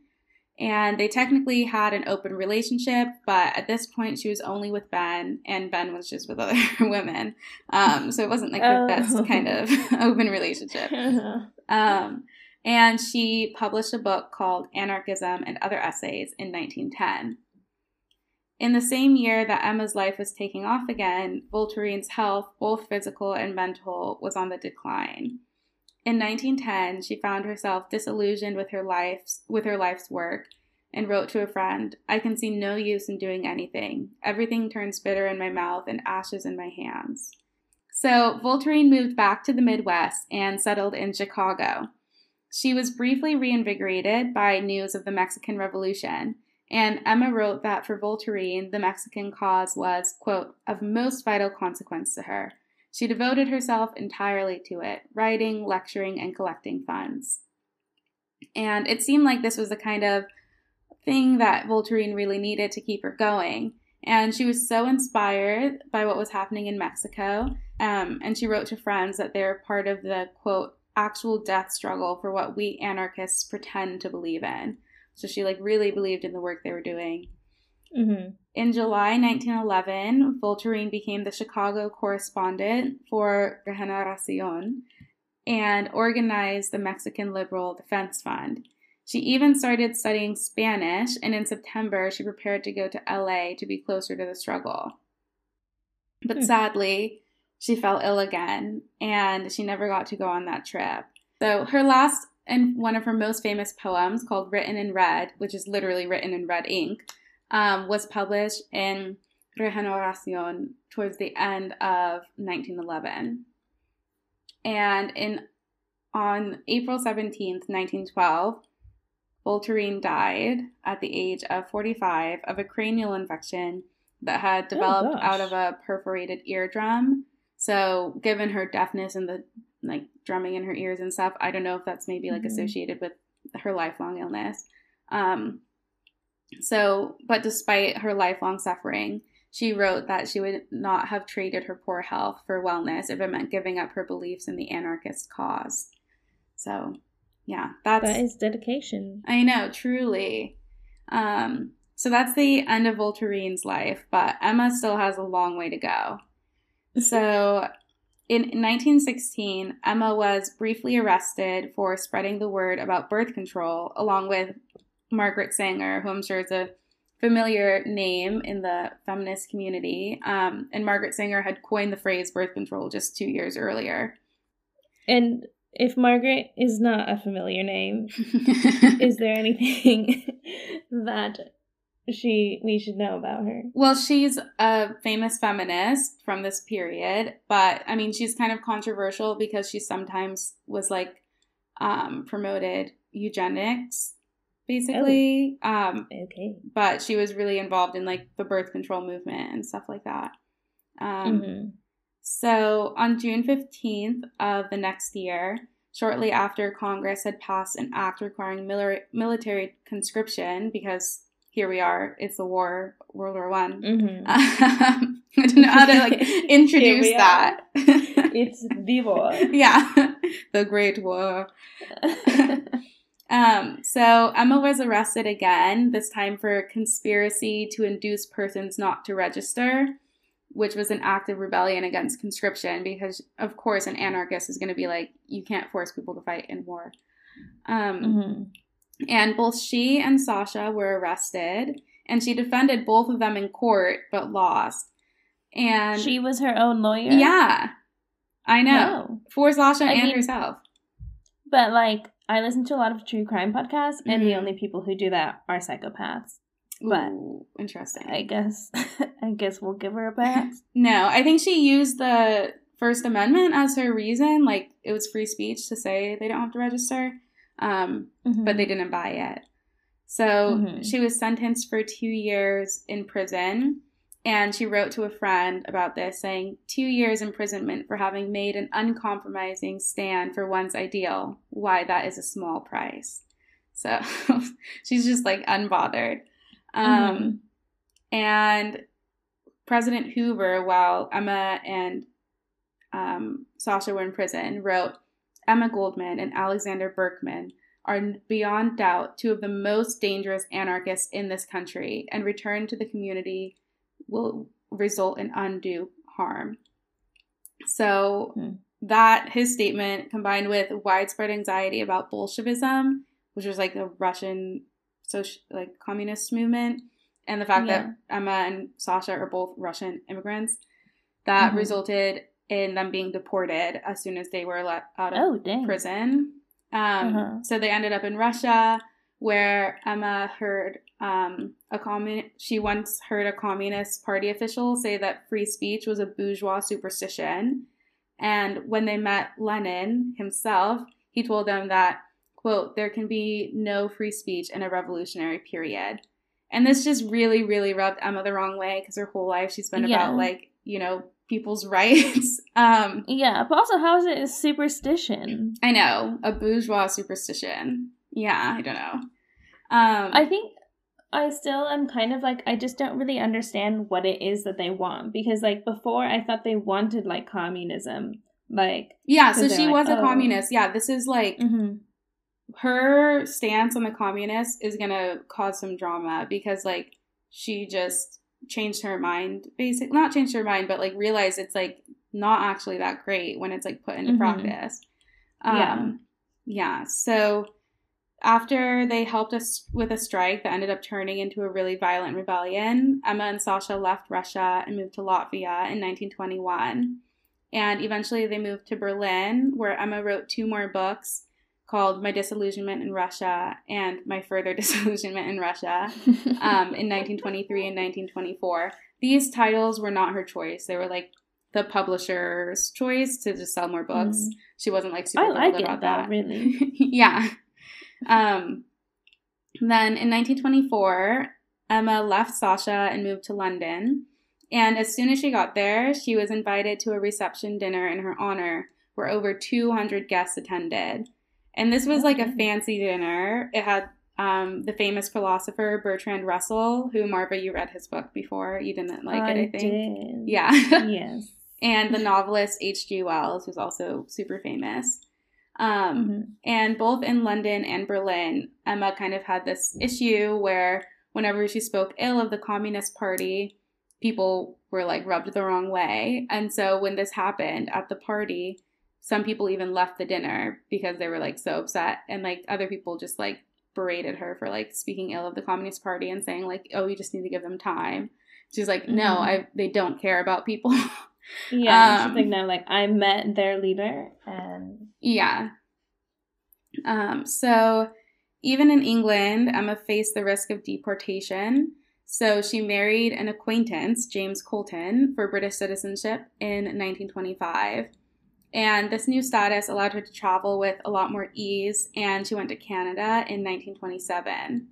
and they technically had an open relationship, but at this point she was only with Ben, and Ben was just with other women. Um, so it wasn't like the oh. best kind of open relationship. Um, and she published a book called Anarchism and Other Essays in 1910. In the same year that Emma's life was taking off again, Voltaire's health, both physical and mental, was on the decline. In 1910, she found herself disillusioned with her life's with her life's work and wrote to a friend, "I can see no use in doing anything. Everything turns bitter in my mouth and ashes in my hands." So, Voltaire moved back to the Midwest and settled in Chicago. She was briefly reinvigorated by news of the Mexican Revolution, and Emma wrote that for Voltaire, the Mexican cause was, quote, of most vital consequence to her. She devoted herself entirely to it, writing, lecturing, and collecting funds. And it seemed like this was the kind of thing that Voltaire really needed to keep her going. And she was so inspired by what was happening in Mexico. Um, and she wrote to friends that they're part of the quote, actual death struggle for what we anarchists pretend to believe in. So she like really believed in the work they were doing. Mm-hmm. In July 1911, Voltaire became the Chicago correspondent for Regeneracion and organized the Mexican Liberal Defense Fund. She even started studying Spanish, and in September, she prepared to go to LA to be closer to the struggle. But hmm. sadly, she fell ill again, and she never got to go on that trip. So, her last and one of her most famous poems, called Written in Red, which is literally written in red ink, um, was published in Regeneracion towards the end of 1911. And in on April 17th, 1912, Voltaire died at the age of 45 of a cranial infection that had oh, developed oh, out of a perforated eardrum. So, given her deafness and the like drumming in her ears and stuff, I don't know if that's maybe like mm-hmm. associated with her lifelong illness. Um, so, but despite her lifelong suffering, she wrote that she would not have traded her poor health for wellness if it meant giving up her beliefs in the anarchist cause. So, yeah, that's that is dedication. I know, truly. Um, so that's the end of Voltaire's life, but Emma still has a long way to go. so, in 1916, Emma was briefly arrested for spreading the word about birth control, along with Margaret Sanger, who I'm sure is a familiar name in the feminist community. Um, and Margaret Sanger had coined the phrase birth control just two years earlier. And if Margaret is not a familiar name, is there anything that she we should know about her? Well, she's a famous feminist from this period, but I mean, she's kind of controversial because she sometimes was like um, promoted eugenics basically. Oh. Um, okay. But she was really involved in like the birth control movement and stuff like that. Um, mm-hmm. So on June 15th of the next year, shortly after Congress had passed an act requiring mil- military conscription, because here we are, it's the war, World War One. Mm-hmm. I don't know how to like introduce that. it's the war. yeah, the Great War. Um, so Emma was arrested again, this time for conspiracy to induce persons not to register, which was an act of rebellion against conscription, because of course an anarchist is going to be like, you can't force people to fight in war. Um, mm-hmm. And both she and Sasha were arrested, and she defended both of them in court but lost. And she was her own lawyer. Yeah. I know. No. For Sasha I and mean- herself. But like, I listen to a lot of true crime podcasts, and the Mhm. only people who do that are psychopaths. But- Ooh, interesting. I guess, I guess we'll give her a pass. No, I think she used the First Amendment as her reason. Like it was free speech to say they don't have to register, um, but they didn't buy it. So Mhm. she was sentenced for two years in prison. And she wrote to a friend about this, saying, Two years imprisonment for having made an uncompromising stand for one's ideal. Why, that is a small price. So she's just like unbothered. Um, Mhm. And President Hoover, while Emma and um, Sasha were in prison, wrote Emma Goldman and Alexander Berkman are beyond doubt two of the most dangerous anarchists in this country, and return to the community will result in undue harm. So, Hmm. that his statement combined with widespread anxiety about Bolshevism, which was like the Russian social like communist movement, and the fact that Emma and Sasha are both Russian immigrants, that Mhm. resulted in them being deported as soon as they were let out of Oh, dang. prison. Um, Uh-huh. So they ended up in Russia, where Emma heard um, a commun- She once heard a Communist Party official say that free speech was a bourgeois superstition, and when they met Lenin himself, he told them that quote there can be no free speech in a revolutionary period. And this just really, really rubbed Emma the wrong way because her whole life she's been Yeah. about like you know people's rights. um, Yeah, but also, how is it a superstition? I know, a bourgeois superstition. Yeah, I don't know. Um, I think I still am kind of like I just don't really understand what it is that they want because like before I thought they wanted like communism, like yeah, so she like, was a "Oh." communist. Yeah, this is like mhm. her stance on the communists is gonna cause some drama because like she just changed her mind, basically not changed her mind, but like realized it's like not actually that great when it's like put into Mhm. practice. Um, Yeah. yeah. So after they helped us with a strike that ended up turning into a really violent rebellion, Emma and Sasha left Russia and moved to Latvia in 1921. And eventually they moved to Berlin, where Emma wrote two more books called My Disillusionment in Russia and My Further Disillusionment in Russia um, in 1923 and 1924. These titles were not her choice. They were like the publisher's choice to just sell more books. Mm. She wasn't like super I like it about though, that. really. yeah. Um, then in 1924, Emma left Sasha and moved to London. And as soon as she got there, she was invited to a reception dinner in her honor where over 200 guests attended. And this was like a fancy dinner. It had um, the famous philosopher Bertrand Russell, who Marva, you read his book before. You didn't like it, I think. did. Yeah. yes. and the novelist H.G. Wells, who's also super famous. Um, Mhm. and both in London and Berlin, Emma kind of had this issue where whenever she spoke ill of the Communist Party, people were like rubbed the wrong way. And so when this happened at the party, some people even left the dinner because they were like so upset. And like other people just like berated her for like speaking ill of the Communist Party and saying like, oh, you just need to give them time. She's like, no, Mhm. I they don't care about people. Yeah, Um, she's like no, like I met their leader, and Yeah. Um, so even in England, Emma faced the risk of deportation. So she married an acquaintance, James Colton, for British citizenship in 1925. And this new status allowed her to travel with a lot more ease, and she went to Canada in 1927.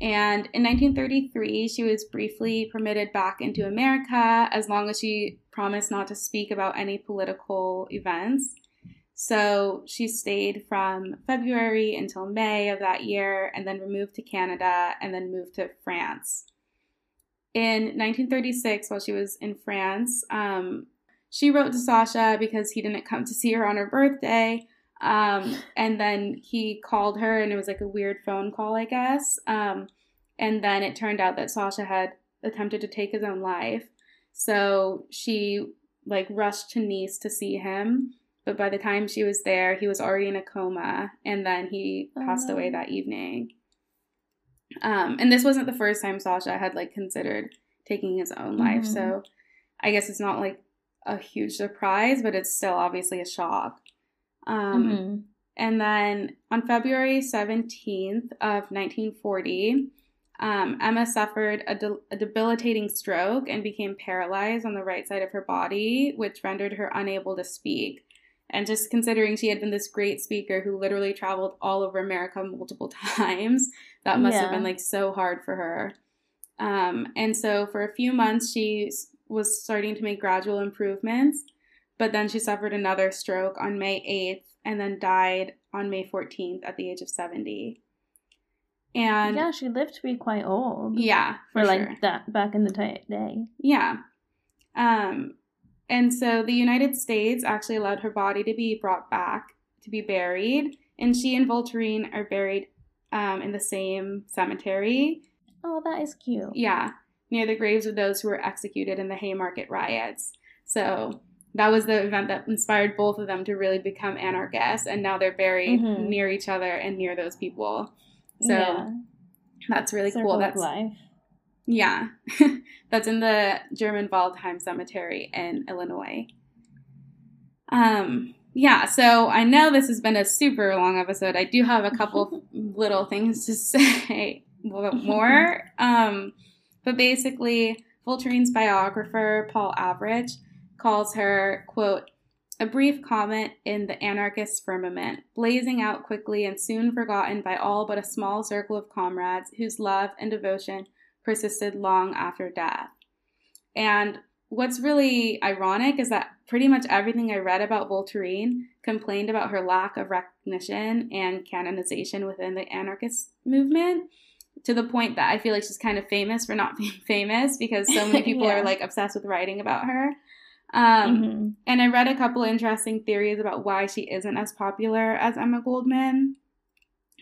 And in 1933, she was briefly permitted back into America as long as she promised not to speak about any political events. So she stayed from February until May of that year and then removed to Canada and then moved to France. In 1936, while she was in France, um, she wrote to Sasha because he didn't come to see her on her birthday. Um, and then he called her, and it was like a weird phone call, I guess. Um, and then it turned out that Sasha had attempted to take his own life. So she like rushed to Nice to see him. But by the time she was there, he was already in a coma, and then he Oh, passed no. away that evening. Um, and this wasn't the first time Sasha had like considered taking his own life, Mhm. so I guess it's not like a huge surprise, but it's still obviously a shock. Um, Mm-hmm. And then on February 17th of 1940, um, Emma suffered a, de- a debilitating stroke and became paralyzed on the right side of her body, which rendered her unable to speak. And just considering she had been this great speaker who literally traveled all over America multiple times, that must have been like so hard for her. Um, and so for a few months, she was starting to make gradual improvements, but then she suffered another stroke on May 8th and then died on May 14th at the age of 70. And yeah, she lived to be quite old. yeah, For for like sure. that back in the ti day. Yeah. Um, and so the United States actually allowed her body to be brought back to be buried, and she and Voltairine are buried um, in the same cemetery. Oh, that is cute. Yeah, near the graves of those who were executed in the Haymarket riots. So that was the event that inspired both of them to really become anarchists, and now they're buried Mhm. near each other and near those people. So yeah. that's really Circle cool. That's life. yeah, that's in the German Waldheim Cemetery in Illinois. Um, yeah, so I know this has been a super long episode. I do have a couple little things to say a little bit more. Um, but basically, Voltairine's biographer, Paul Avrich, calls her, quote, a brief comet in the anarchist firmament, blazing out quickly and soon forgotten by all but a small circle of comrades whose love and devotion persisted long after death. And what's really ironic is that pretty much everything I read about Voltairine complained about her lack of recognition and canonization within the anarchist movement to the point that I feel like she's kind of famous for not being famous because so many people Yeah. are like obsessed with writing about her. Um, Mhm. and I read a couple interesting theories about why she isn't as popular as Emma Goldman.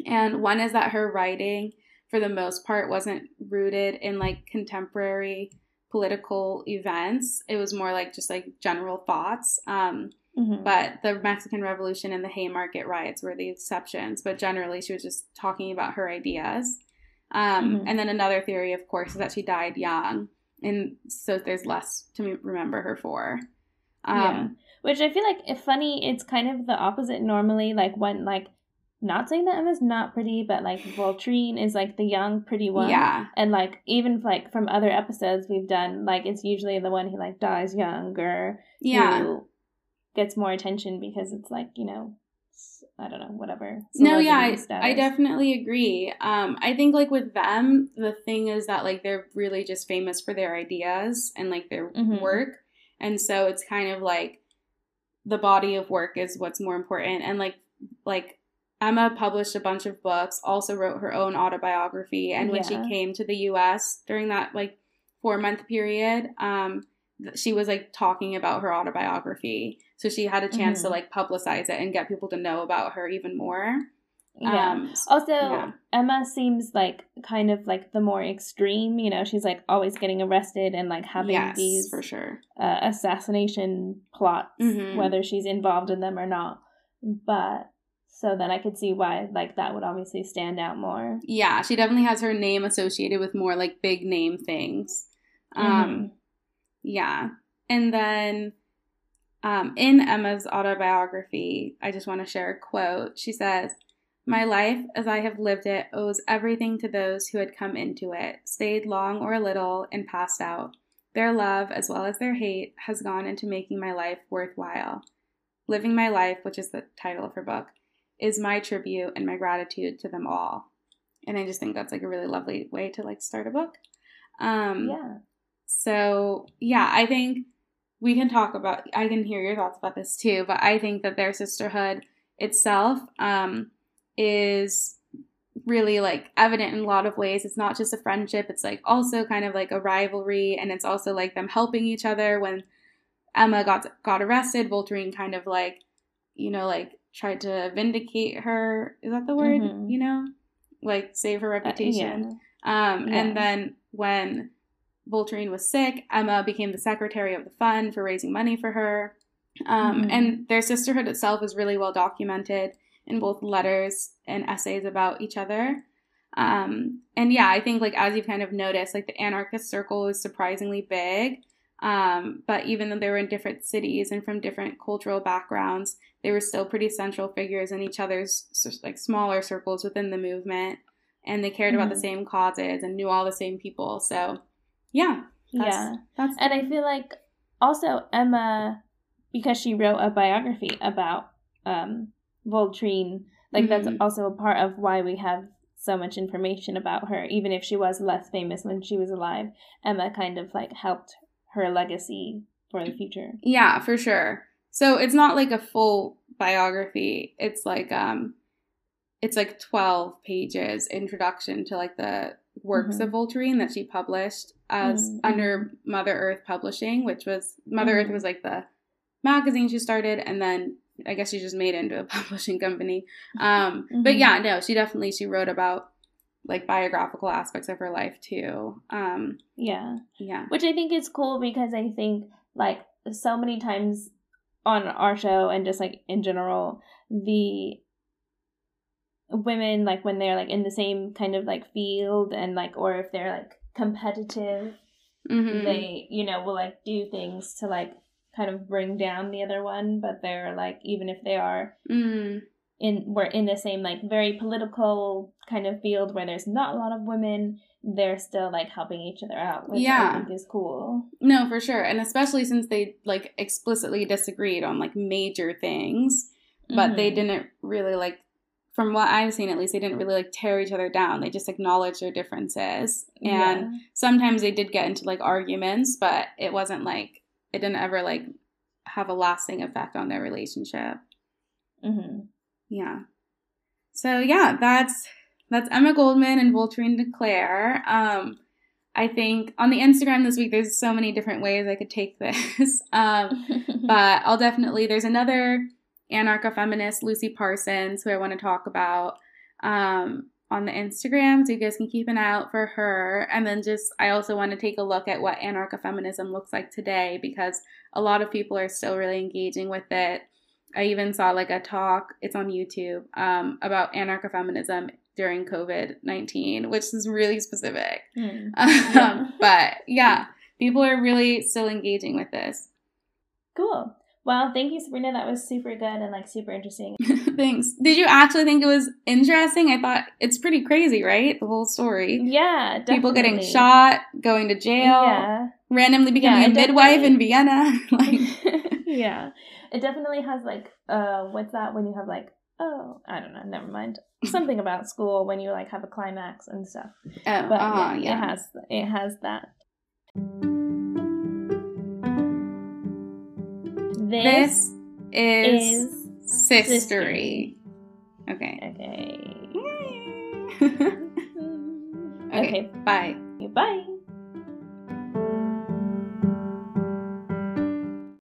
And one is that her writing, for the most part, wasn't rooted in like contemporary political events. It was more like just like general thoughts. Um, Mhm. but the Mexican Revolution and the Haymarket riots were the exceptions. But generally, she was just talking about her ideas. Um, Mhm. And then another theory, of course, is that she died young, and so there's less to remember her for. yeah. Um, Which I feel like if funny, it's kind of the opposite normally. Like when like not saying that Emma's not pretty, but like Voltairine is like the young pretty one. yeah, And like even like from other episodes we've done, like it's usually the one who like dies young or yeah. who gets more attention because it's like, you know, I don't know, whatever. No, yeah, I, I definitely agree. Um, I think like with them, the thing is that like they're really just famous for their ideas and like their Mhm. work, and so it's kind of like the body of work is what's more important. And like like Emma published a bunch of books, also wrote her own autobiography, and when Yeah. she came to the U.S. during that like four month period, um, she was like talking about her autobiography, so she had a chance to Mhm. like publicize it and get people to know about her even more. Yeah. Um, Also, yeah. Emma seems like kind of like the more extreme, you know, she's like always getting arrested and like having yes, these for sure. uh, assassination plots, Mhm. whether she's involved in them or not. But so then I could see why like that would obviously stand out more. Yeah, she definitely has her name associated with more like big name things. Um, Mhm. yeah, and then um, in Emma's autobiography, I just want to share a quote. She says. My life, as I have lived it, owes everything to those who had come into it, stayed long or little, and passed out. Their love, as well as their hate, has gone into making my life worthwhile. Living My Life, which is the title of her book, is my tribute and my gratitude to them all. And I just think that's like a really lovely way to like start a book. Um, yeah. so yeah, I think we can talk about. I can hear your thoughts about this too, but I think that their sisterhood itself um, is really like evident in a lot of ways. It's not just a friendship; it's like also kind of like a rivalry, and it's also like them helping each other. When Emma got got arrested, Voltairine kind of like, you know, like tried to vindicate her. Is that the word? Mhm. You know, like save her Uh, reputation. yeah. Um, Yeah. And then when Voltairine was sick, Emma became the secretary of the fund for raising money for her. Um, Mhm. And their sisterhood itself is really well documented in both letters and essays about each other. Um, and yeah, I think like as you've kind of noticed, like the anarchist circle is surprisingly big. Um, but even though they were in different cities and from different cultural backgrounds, they were still pretty central figures in each other's like smaller circles within the movement, and they cared mm-hmm. about the mm-hmm. same causes and knew all the same people. So, yeah, that's, yeah, that's and I feel like also Emma, because she wrote a biography about um, Voltaire, like mm-hmm. that's also a part of why we have so much information about her, even if she was less famous when she was alive. Emma kind of like helped her legacy for the future. Yeah, for sure. So it's not like a full biography. It's like um it's like 12 pages introduction to like the works mm-hmm. of Voltaire that she published as mm-hmm. under Mother Earth Publishing, which was Mother mm-hmm. Earth was like the magazine she started and then I guess she just made it into a publishing company. Um but mm-hmm. yeah, no, she definitely she wrote about like biographical aspects of her life too. Um yeah. Yeah. Which I think is cool because I think like so many times on our show and just like in general the women like when they're like in the same kind of like field and like or if they're like competitive mm-hmm. they you know will like do things to like kind of bring down the other one but they're like even if they are mm in we're in the same like very political kind of field where there's not a lot of women they're still like helping each other out which yeah. i think is cool no for sure and especially since they like explicitly disagreed on like major things but mm-hmm. they didn't really like from what i've seen at least they didn't really like tear each other down they just acknowledged their differences and yeah. sometimes they did get into like arguments but it wasn't like it didn't ever like have a lasting effect on their relationship mm-hmm. Yeah. So yeah, that's that's Emma Goldman and Voltairine de Cleyre. Um, I think on the Instagram this week, there's so many different ways I could take this. um, but I'll definitely, there's another anarcho feminist, Lucy Parsons, who I want to talk about um, on the Instagram. So you guys can keep an eye out for her. And then just, I also want to take a look at what anarcho feminism looks like today because a lot of people are still really engaging with it. I even saw like a talk, it's on YouTube, um, about anarcho feminism during COVID 19, which is really specific. Mm. Um, but yeah, people are really still engaging with this. Cool. Well, thank you, Sabrina. That was super good and like super interesting. Thanks. Did you actually think it was interesting? I thought it's pretty crazy, right? The whole story. Yeah, definitely. People getting shot, going to jail, yeah. randomly becoming yeah, a midwife in Vienna. like, yeah it definitely has like uh what's that when you have like oh I don't know never mind something about school when you like have a climax and stuff. Oh, but uh, yeah, yeah, it has it has that. This, this is, is sistery. Okay. Okay. okay. okay. Bye. Bye.